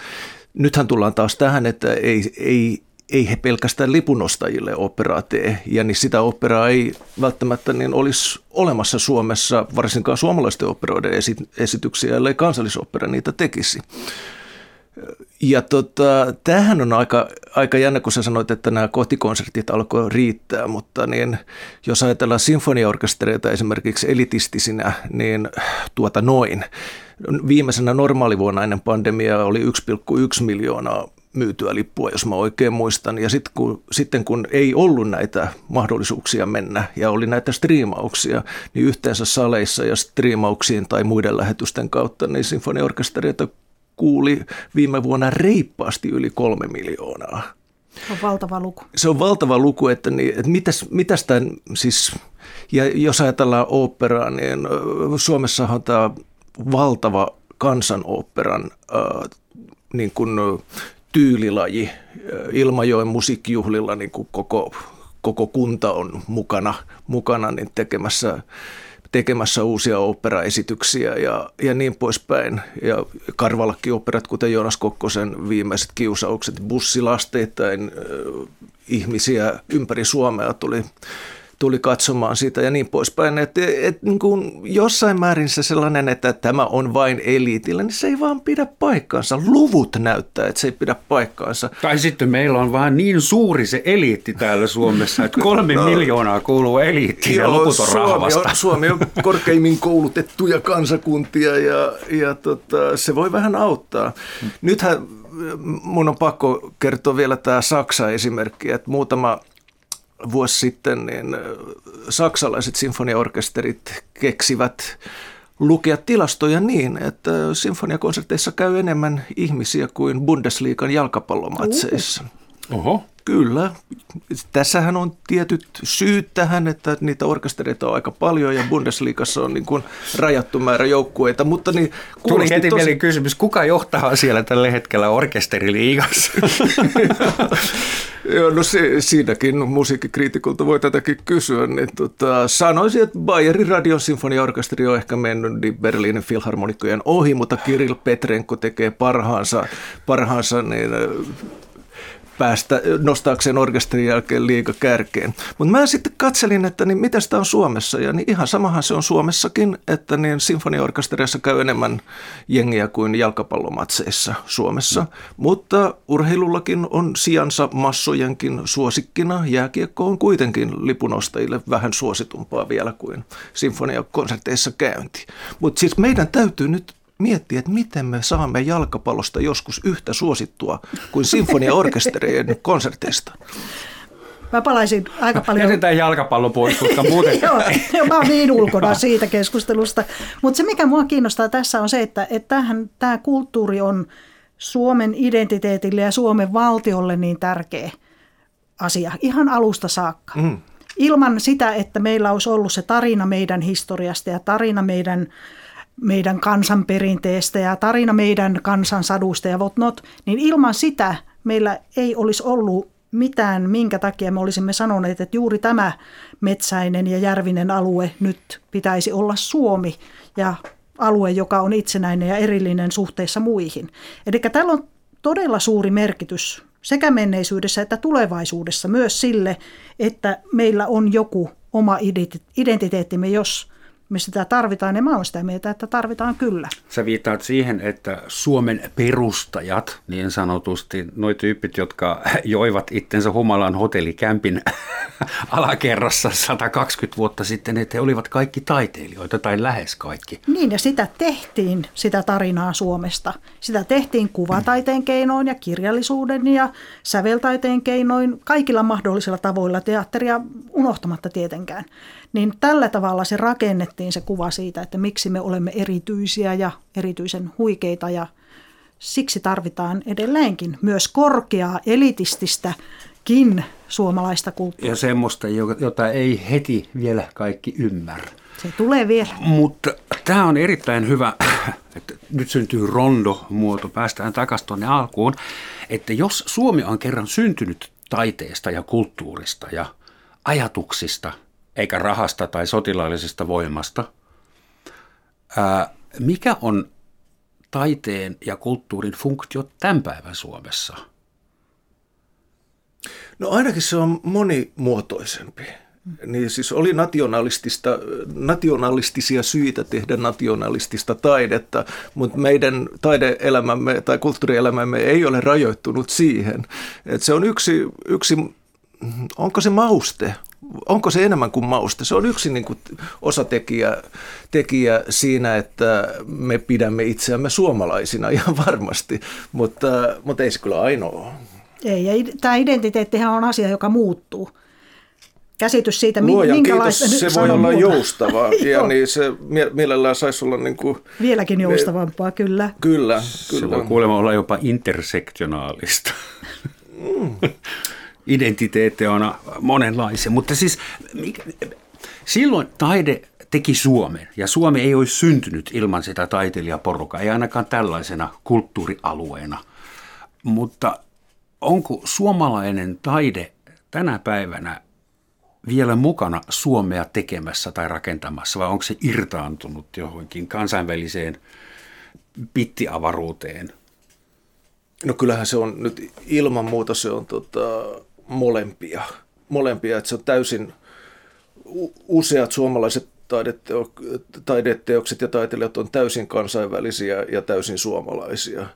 nythän tullaan taas tähän, että ei, ei ei he pelkästään lipunostajille operaa tee, ja niin sitä operaa ei välttämättä niin olisi olemassa Suomessa, varsinkaan suomalaisten operoiden esityksiä, ellei kansallisopera niitä tekisi. Ja tota, tämähän on aika, aika jännä, kun sä sanoit, että nämä kotikonsertit alkoi riittää, mutta niin, jos ajatellaan sinfoniaorkestereita esimerkiksi elitistisinä, niin tuota noin. Viimeisenä normaalivuonna ennen pandemiaa oli 1,1 miljoonaa myytyä lippua, jos mä oikein muistan. Ja sit kun, sitten kun ei ollut näitä mahdollisuuksia mennä ja oli näitä striimauksia, niin yhteensä saleissa ja striimauksiin tai muiden lähetysten kautta, niin sinfoniorkestereita kuuli viime vuonna reippaasti yli kolme miljoonaa. Se on valtava luku. Se on valtava luku, että, niin, että mitäs, mitäs tämän, siis, ja jos ajatellaan oopperaa, niin Suomessahan tämä valtava kansanoopperan äh, niin kuin tyylilaji. Ilmajoen musiikkijuhlilla niin kuin koko, koko kunta on mukana, mukana niin tekemässä, tekemässä uusia operaesityksiä ja, ja niin poispäin. Ja Karvalakki-operat, kuten Joonas Kokkosen viimeiset kiusaukset, bussilasteittain ihmisiä ympäri Suomea tuli tuli katsomaan sitä ja niin poispäin. Että et, niin kuin jossain määrin se sellainen, että tämä on vain eliitillä, niin se ei vaan pidä paikkaansa. Luvut näyttää, että se ei pidä paikkaansa. Tai sitten meillä on vaan niin suuri se eliitti täällä Suomessa, että kolme (laughs) no, miljoonaa kuuluu eliittiin ja loput on Suomi rahvasta. On, (laughs) Suomi on korkeimmin koulutettuja kansakuntia ja, ja tota, se voi vähän auttaa. Nythän mun on pakko kertoa vielä tämä Saksa-esimerkki, että muutama – vuosi sitten niin saksalaiset sinfoniaorkesterit keksivät lukea tilastoja niin, että sinfoniakonserteissa käy enemmän ihmisiä kuin Bundesliigan jalkapallomatseissa. Oho. Kyllä. Tässähän on tietyt syyt tähän, että niitä orkestereita on aika paljon ja Bundesliigassa on niin kuin rajattu määrä joukkueita. Mutta niin Tuli heti tosi... kysymys, kuka johtaa siellä tällä hetkellä orkesteriliigassa? (laughs) Joo, no se, siinäkin musiikkikriitikolta voi tätäkin kysyä. Niin tota, sanoisin, että Bayerin radion sinfoniaorkesteri on ehkä mennyt niin Berliinin filharmonikkojen ohi, mutta Kirill Petrenko tekee parhaansa, parhaansa niin päästä nostaakseen orkesterin jälkeen liiga kärkeen. Mutta mä sitten katselin, että niin mitä sitä on Suomessa, ja niin ihan samahan se on Suomessakin, että niin sinfoniaorkestereissa käy enemmän jengiä kuin jalkapallomatseissa Suomessa. Mm. Mutta urheilullakin on sijansa massojenkin suosikkina. Jääkiekko on kuitenkin lipunostajille vähän suositumpaa vielä kuin sinfoniakonserteissa käynti. Mutta siis meidän täytyy nyt miettiä, että miten me saamme jalkapallosta joskus yhtä suosittua kuin sinfoniaorkesterien (laughs) konserteista. Mä palaisin aika paljon... Jätetään jalkapallo pois, koska (laughs) muuten... Joo, mä oon niin ulkona siitä keskustelusta. Mutta se, mikä mua kiinnostaa tässä on se, että tämä kulttuuri on Suomen identiteetille ja Suomen valtiolle niin tärkeä asia, ihan alusta saakka. Mm. Ilman sitä, että meillä olisi ollut se tarina meidän historiasta ja tarina meidän meidän kansanperinteestä ja tarina meidän kansansadusta ja whatnot, niin ilman sitä meillä ei olisi ollut mitään, minkä takia me olisimme sanoneet, että juuri tämä metsäinen ja järvinen alue nyt pitäisi olla Suomi ja alue, joka on itsenäinen ja erillinen suhteessa muihin. Eli tällä on todella suuri merkitys sekä menneisyydessä että tulevaisuudessa myös sille, että meillä on joku oma identiteettimme, jos me sitä tarvitaan, ja mä olen sitä mieltä, että tarvitaan kyllä. Sä viittaat siihen, että Suomen perustajat, niin sanotusti, noi tyypit, jotka joivat itsensä humalan hotellikämpin (laughs) alakerrassa 120 vuotta sitten, että he olivat kaikki taiteilijoita tai lähes kaikki. Niin, ja sitä tehtiin, sitä tarinaa Suomesta. Sitä tehtiin kuvataiteen keinoin ja kirjallisuuden ja säveltaiteen keinoin, kaikilla mahdollisilla tavoilla teatteria unohtamatta tietenkään niin tällä tavalla se rakennettiin se kuva siitä, että miksi me olemme erityisiä ja erityisen huikeita ja siksi tarvitaan edelleenkin myös korkeaa elitististäkin suomalaista kulttuuria. Ja semmoista, jota ei heti vielä kaikki ymmärrä. Se tulee vielä. Mutta tämä on erittäin hyvä, että nyt syntyy rondo-muoto, päästään takaisin tuonne alkuun, että jos Suomi on kerran syntynyt taiteesta ja kulttuurista ja ajatuksista – eikä rahasta tai sotilaallisesta voimasta. Ää, mikä on taiteen ja kulttuurin funktio tämän päivän Suomessa? No ainakin se on monimuotoisempi. Niin siis oli nationalistista, nationalistisia syitä tehdä nationalistista taidetta, mutta meidän taideelämämme tai kulttuurielämämme ei ole rajoittunut siihen. Et se on yksi, yksi, onko se mauste? Onko se enemmän kuin mausta? Se on yksi niin kuin osatekijä tekijä siinä, että me pidämme itseämme suomalaisina ihan varmasti, mutta, mutta ei se kyllä ainoa. Ei, ja tämä identiteettihän on asia, joka muuttuu. Käsitys siitä, Luojan minkälaista... Kiitos, se voi olla muuta. joustava, (laughs) ja niin se mielellään saisi olla niin kuin... Vieläkin joustavampaa, kyllä. Kyllä, kyllä. Se voi kuulemma olla jopa intersektionaalista. Mm (laughs) identiteetteja on monenlaisia, mutta siis silloin taide teki Suomen, ja Suomi ei olisi syntynyt ilman sitä taiteilijaporukkaa, ei ainakaan tällaisena kulttuurialueena. Mutta onko suomalainen taide tänä päivänä vielä mukana Suomea tekemässä tai rakentamassa, vai onko se irtaantunut johonkin kansainväliseen pittiavaruuteen? No kyllähän se on nyt ilman muuta se on tota, molempia. Molempia, että se on täysin useat suomalaiset taideteo, taideteokset ja taiteilijat on täysin kansainvälisiä ja täysin suomalaisia.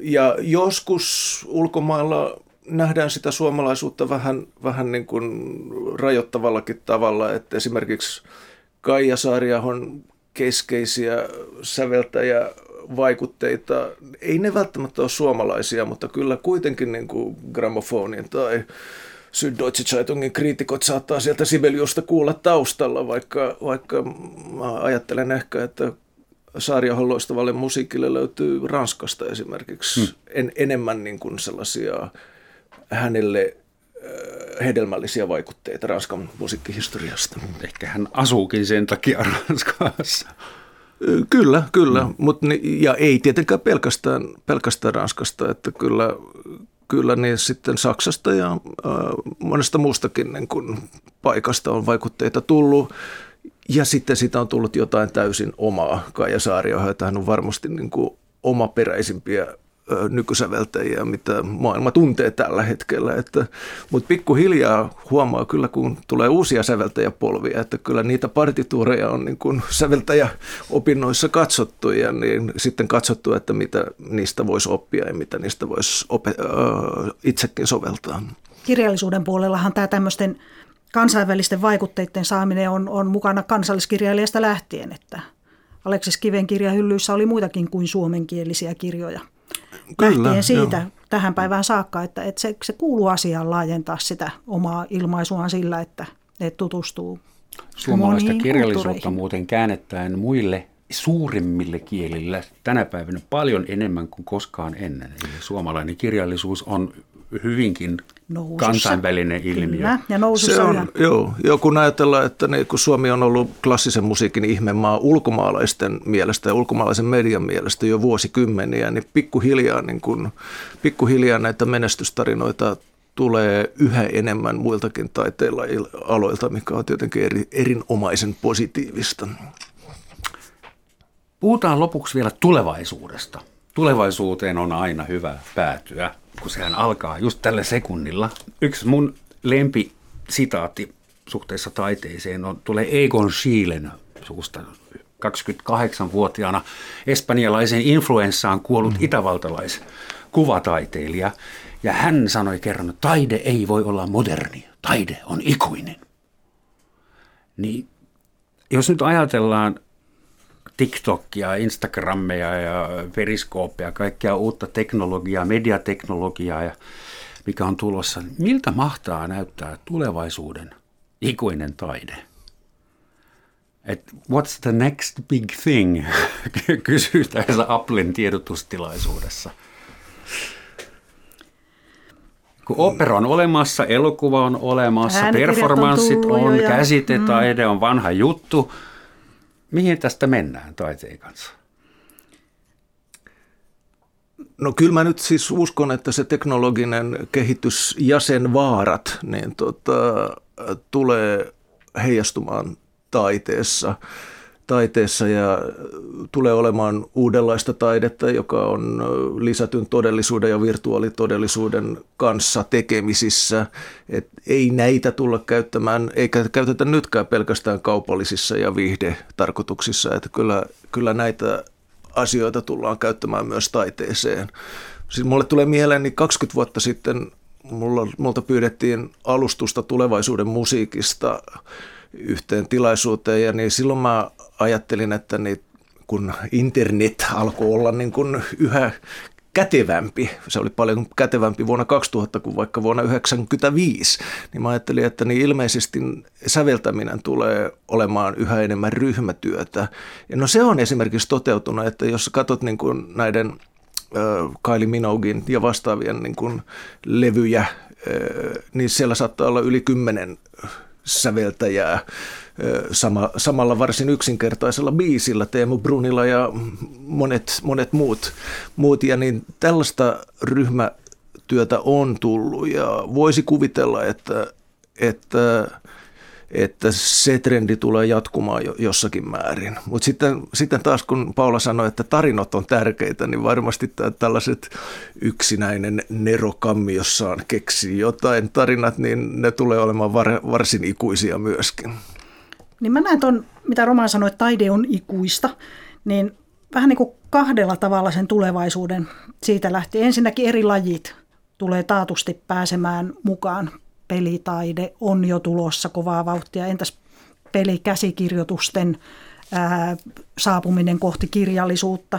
Ja joskus ulkomailla nähdään sitä suomalaisuutta vähän, vähän niin kuin rajoittavallakin tavalla, että esimerkiksi Kaija Saariahon keskeisiä säveltäjä vaikutteita, ei ne välttämättä ole suomalaisia, mutta kyllä kuitenkin niin kuin grammofonin tai Süddeutsche Zeitungin kriitikot saattaa sieltä Sibeliusta kuulla taustalla, vaikka, vaikka mä ajattelen ehkä, että Saariahon loistavalle musiikille löytyy Ranskasta esimerkiksi hmm. en, enemmän niin kuin sellaisia hänelle äh, hedelmällisiä vaikutteita Ranskan musiikkihistoriasta. Ehkä hän asuukin sen takia Ranskassa. Kyllä, kyllä, mm. Mut, ja ei tietenkään pelkästään, pelkästään Ranskasta, että kyllä, kyllä niin sitten Saksasta ja äh, monesta muustakin niin kun paikasta on vaikutteita tullut. Ja sitten siitä on tullut jotain täysin omaa. Kaija Saarioha, hän on varmasti niin kuin omaperäisimpiä nykysäveltäjiä, mitä maailma tuntee tällä hetkellä. Että, mutta pikkuhiljaa huomaa kyllä, kun tulee uusia säveltäjäpolvia, että kyllä niitä partituureja on niin kuin säveltäjäopinnoissa katsottu ja niin sitten katsottu, että mitä niistä voisi oppia ja mitä niistä voisi opet- itsekin soveltaa. Kirjallisuuden puolellahan tämä tämmöisten kansainvälisten vaikutteiden saaminen on, on mukana kansalliskirjailijasta lähtien, että Aleksis Kiven kirjahyllyissä oli muitakin kuin suomenkielisiä kirjoja – Kyllä, lähtien siitä joo. tähän päivään saakka, että, että se, se kuuluu asiaan laajentaa sitä omaa ilmaisuaan sillä, että, että tutustuu Suomalaista kirjallisuutta muuten käännettäen muille suurimmille kielillä tänä päivänä paljon enemmän kuin koskaan ennen. Eli suomalainen kirjallisuus on hyvinkin nousussa. kansainvälinen ilmiö. Kyllä, ja nousussa se on, joo, joo, kun ajatellaan, että niin, kun Suomi on ollut klassisen musiikin ihmemaa ulkomaalaisten mielestä ja ulkomaalaisen median mielestä jo vuosikymmeniä, niin pikkuhiljaa, niin kun, pikkuhiljaa näitä menestystarinoita tulee yhä enemmän muiltakin taiteilla aloilta, mikä on tietenkin eri, erinomaisen positiivista. Puhutaan lopuksi vielä tulevaisuudesta. Tulevaisuuteen on aina hyvä päätyä, kun sehän alkaa just tällä sekunnilla. Yksi mun lempi sitaatti suhteessa taiteeseen on, tulee Egon Schielen suusta 28-vuotiaana espanjalaisen influenssaan kuollut mm. itävaltalais kuvataiteilija. Ja hän sanoi kerran, että taide ei voi olla moderni, taide on ikuinen. Niin jos nyt ajatellaan TikTokia, Instagrammeja ja periskoopia, kaikkea uutta teknologiaa, mediateknologiaa ja mikä on tulossa, miltä mahtaa näyttää tulevaisuuden ikuinen taide? Et what's the next big thing, (laughs) kysyy tässä Applen tiedotustilaisuudessa. Kun opera on olemassa, elokuva on olemassa, performanssit on, on käsitetaide mm. on vanha juttu. Mihin tästä mennään taiteen kanssa? No kyllä mä nyt siis uskon, että se teknologinen kehitys ja sen vaarat niin tota, tulee heijastumaan taiteessa taiteessa ja tulee olemaan uudenlaista taidetta, joka on lisätyn todellisuuden ja virtuaalitodellisuuden kanssa tekemisissä. Et ei näitä tulla käyttämään, eikä käytetä nytkään pelkästään kaupallisissa ja viihdetarkoituksissa. Että kyllä, kyllä näitä asioita tullaan käyttämään myös taiteeseen. Siis mulle tulee mieleen, niin 20 vuotta sitten mulla, multa pyydettiin alustusta tulevaisuuden musiikista yhteen tilaisuuteen ja niin silloin mä ajattelin, että niin kun internet alkoi olla niin kuin yhä kätevämpi, se oli paljon kätevämpi vuonna 2000 kuin vaikka vuonna 1995, niin mä ajattelin, että niin ilmeisesti säveltäminen tulee olemaan yhä enemmän ryhmätyötä. Ja no se on esimerkiksi toteutunut, että jos katsot niin kuin näiden Kylie Minogin ja vastaavien niin kuin levyjä, niin siellä saattaa olla yli kymmenen säveltäjää sama, samalla varsin yksinkertaisella biisillä, Teemu Brunilla ja monet, monet muut, muut. Ja niin tällaista ryhmätyötä on tullut ja voisi kuvitella, että, että että se trendi tulee jatkumaan jo, jossakin määrin. Mutta sitten, sitten taas kun Paula sanoi, että tarinat on tärkeitä, niin varmasti tällaiset yksinäinen nerokammi, jossaan keksii jotain tarinat, niin ne tulee olemaan var, varsin ikuisia myöskin. Niin mä näen tuon, mitä Roman sanoi, että taide on ikuista, niin vähän niin kuin kahdella tavalla sen tulevaisuuden siitä lähti. Ensinnäkin eri lajit tulee taatusti pääsemään mukaan pelitaide on jo tulossa kovaa vauhtia. Entäs pelikäsikirjoitusten ää, saapuminen kohti kirjallisuutta?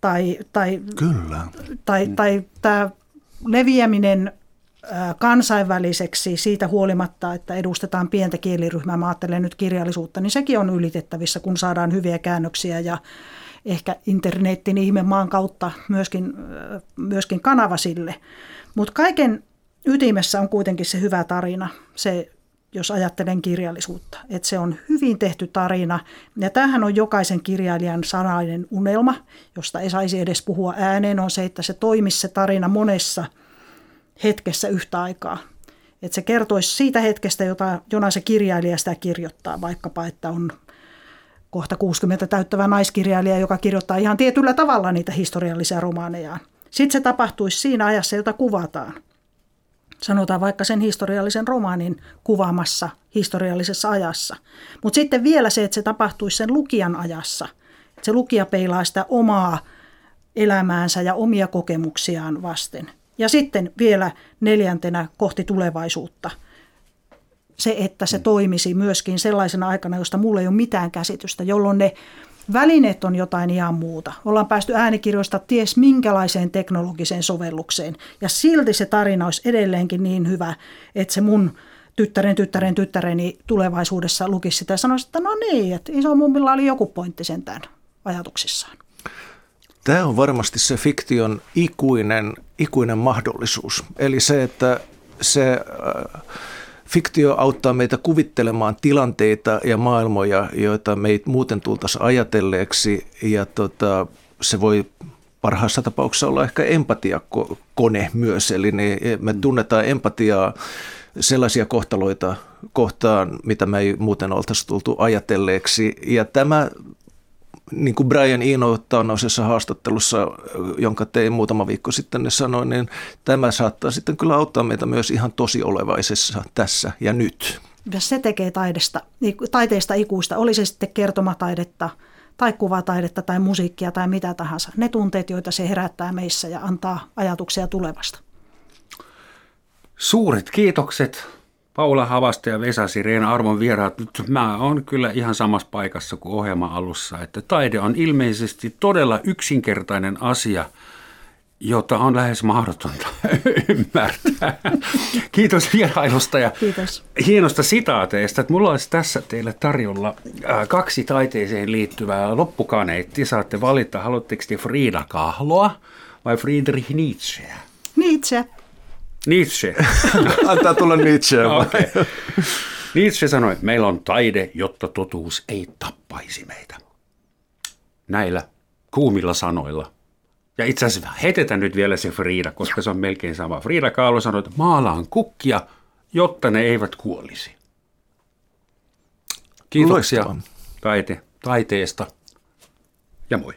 Tai, tai, Kyllä. Tai, tai tämä leviäminen kansainväliseksi siitä huolimatta, että edustetaan pientä kieliryhmää, mä ajattelen nyt kirjallisuutta, niin sekin on ylitettävissä, kun saadaan hyviä käännöksiä ja ehkä internetin ihme maan kautta myöskin, myöskin kanava sille. Mutta kaiken ytimessä on kuitenkin se hyvä tarina, se jos ajattelen kirjallisuutta, että se on hyvin tehty tarina. Ja tämähän on jokaisen kirjailijan sanainen unelma, josta ei saisi edes puhua ääneen, on se, että se toimisi se tarina monessa hetkessä yhtä aikaa. Että se kertoisi siitä hetkestä, jota, jona se kirjailija sitä kirjoittaa, vaikkapa, että on kohta 60 täyttävä naiskirjailija, joka kirjoittaa ihan tietyllä tavalla niitä historiallisia romaanejaan. Sitten se tapahtuisi siinä ajassa, jota kuvataan sanotaan vaikka sen historiallisen romaanin kuvaamassa historiallisessa ajassa. Mutta sitten vielä se, että se tapahtuisi sen lukijan ajassa. Että se lukija peilaa sitä omaa elämäänsä ja omia kokemuksiaan vasten. Ja sitten vielä neljäntenä kohti tulevaisuutta. Se, että se toimisi myöskin sellaisena aikana, josta mulla ei ole mitään käsitystä, jolloin ne Välineet on jotain ihan muuta. Ollaan päästy äänikirjoista ties minkälaiseen teknologiseen sovellukseen. Ja silti se tarina olisi edelleenkin niin hyvä, että se mun tyttären, tyttären, tyttäreni tulevaisuudessa lukisi sitä ja sanoisi, että no niin, että iso mummilla oli joku pointti sentään ajatuksissaan. Tämä on varmasti se fiktion ikuinen, ikuinen mahdollisuus. Eli se, että se äh, fiktio auttaa meitä kuvittelemaan tilanteita ja maailmoja, joita me ei muuten tultaisi ajatelleeksi. Ja tota, se voi parhaassa tapauksessa olla ehkä empatiakone myös. Eli ne, me tunnetaan empatiaa sellaisia kohtaloita kohtaan, mitä me ei muuten oltaisi tultu ajatelleeksi. Ja tämä niin kuin Brian Eno taannoisessa haastattelussa, jonka tein muutama viikko sitten, ne sanoi, niin tämä saattaa sitten kyllä auttaa meitä myös ihan tosi olevaisessa tässä ja nyt. Ja se tekee taidesta, taiteesta ikuista, oli se sitten kertomataidetta tai kuvataidetta tai musiikkia tai mitä tahansa. Ne tunteet, joita se herättää meissä ja antaa ajatuksia tulevasta. Suuret kiitokset Paula Havasta ja Vesa Sireen arvon vieraat. Nyt mä oon kyllä ihan samassa paikassa kuin ohjelma alussa, että taide on ilmeisesti todella yksinkertainen asia, jota on lähes mahdotonta (laughs) ymmärtää. Kiitos vierailusta ja Kiitos. hienosta sitaateista. Että mulla olisi tässä teille tarjolla kaksi taiteeseen liittyvää loppukaneetti. Saatte valita, haluatteko te Frida Kahloa vai Friedrich Nietzscheä? Nietzsche. Nietzsche. (laughs) Antaa tulla Nietzsche. Okay. Nietzsche sanoi, että meillä on taide, jotta totuus ei tappaisi meitä. Näillä kuumilla sanoilla. Ja itse asiassa heitetään nyt vielä se Frida, koska se on melkein sama. Frida Kahlo sanoi, että maalaan kukkia, jotta ne eivät kuolisi. Kiitoksia taite, taiteesta ja moi.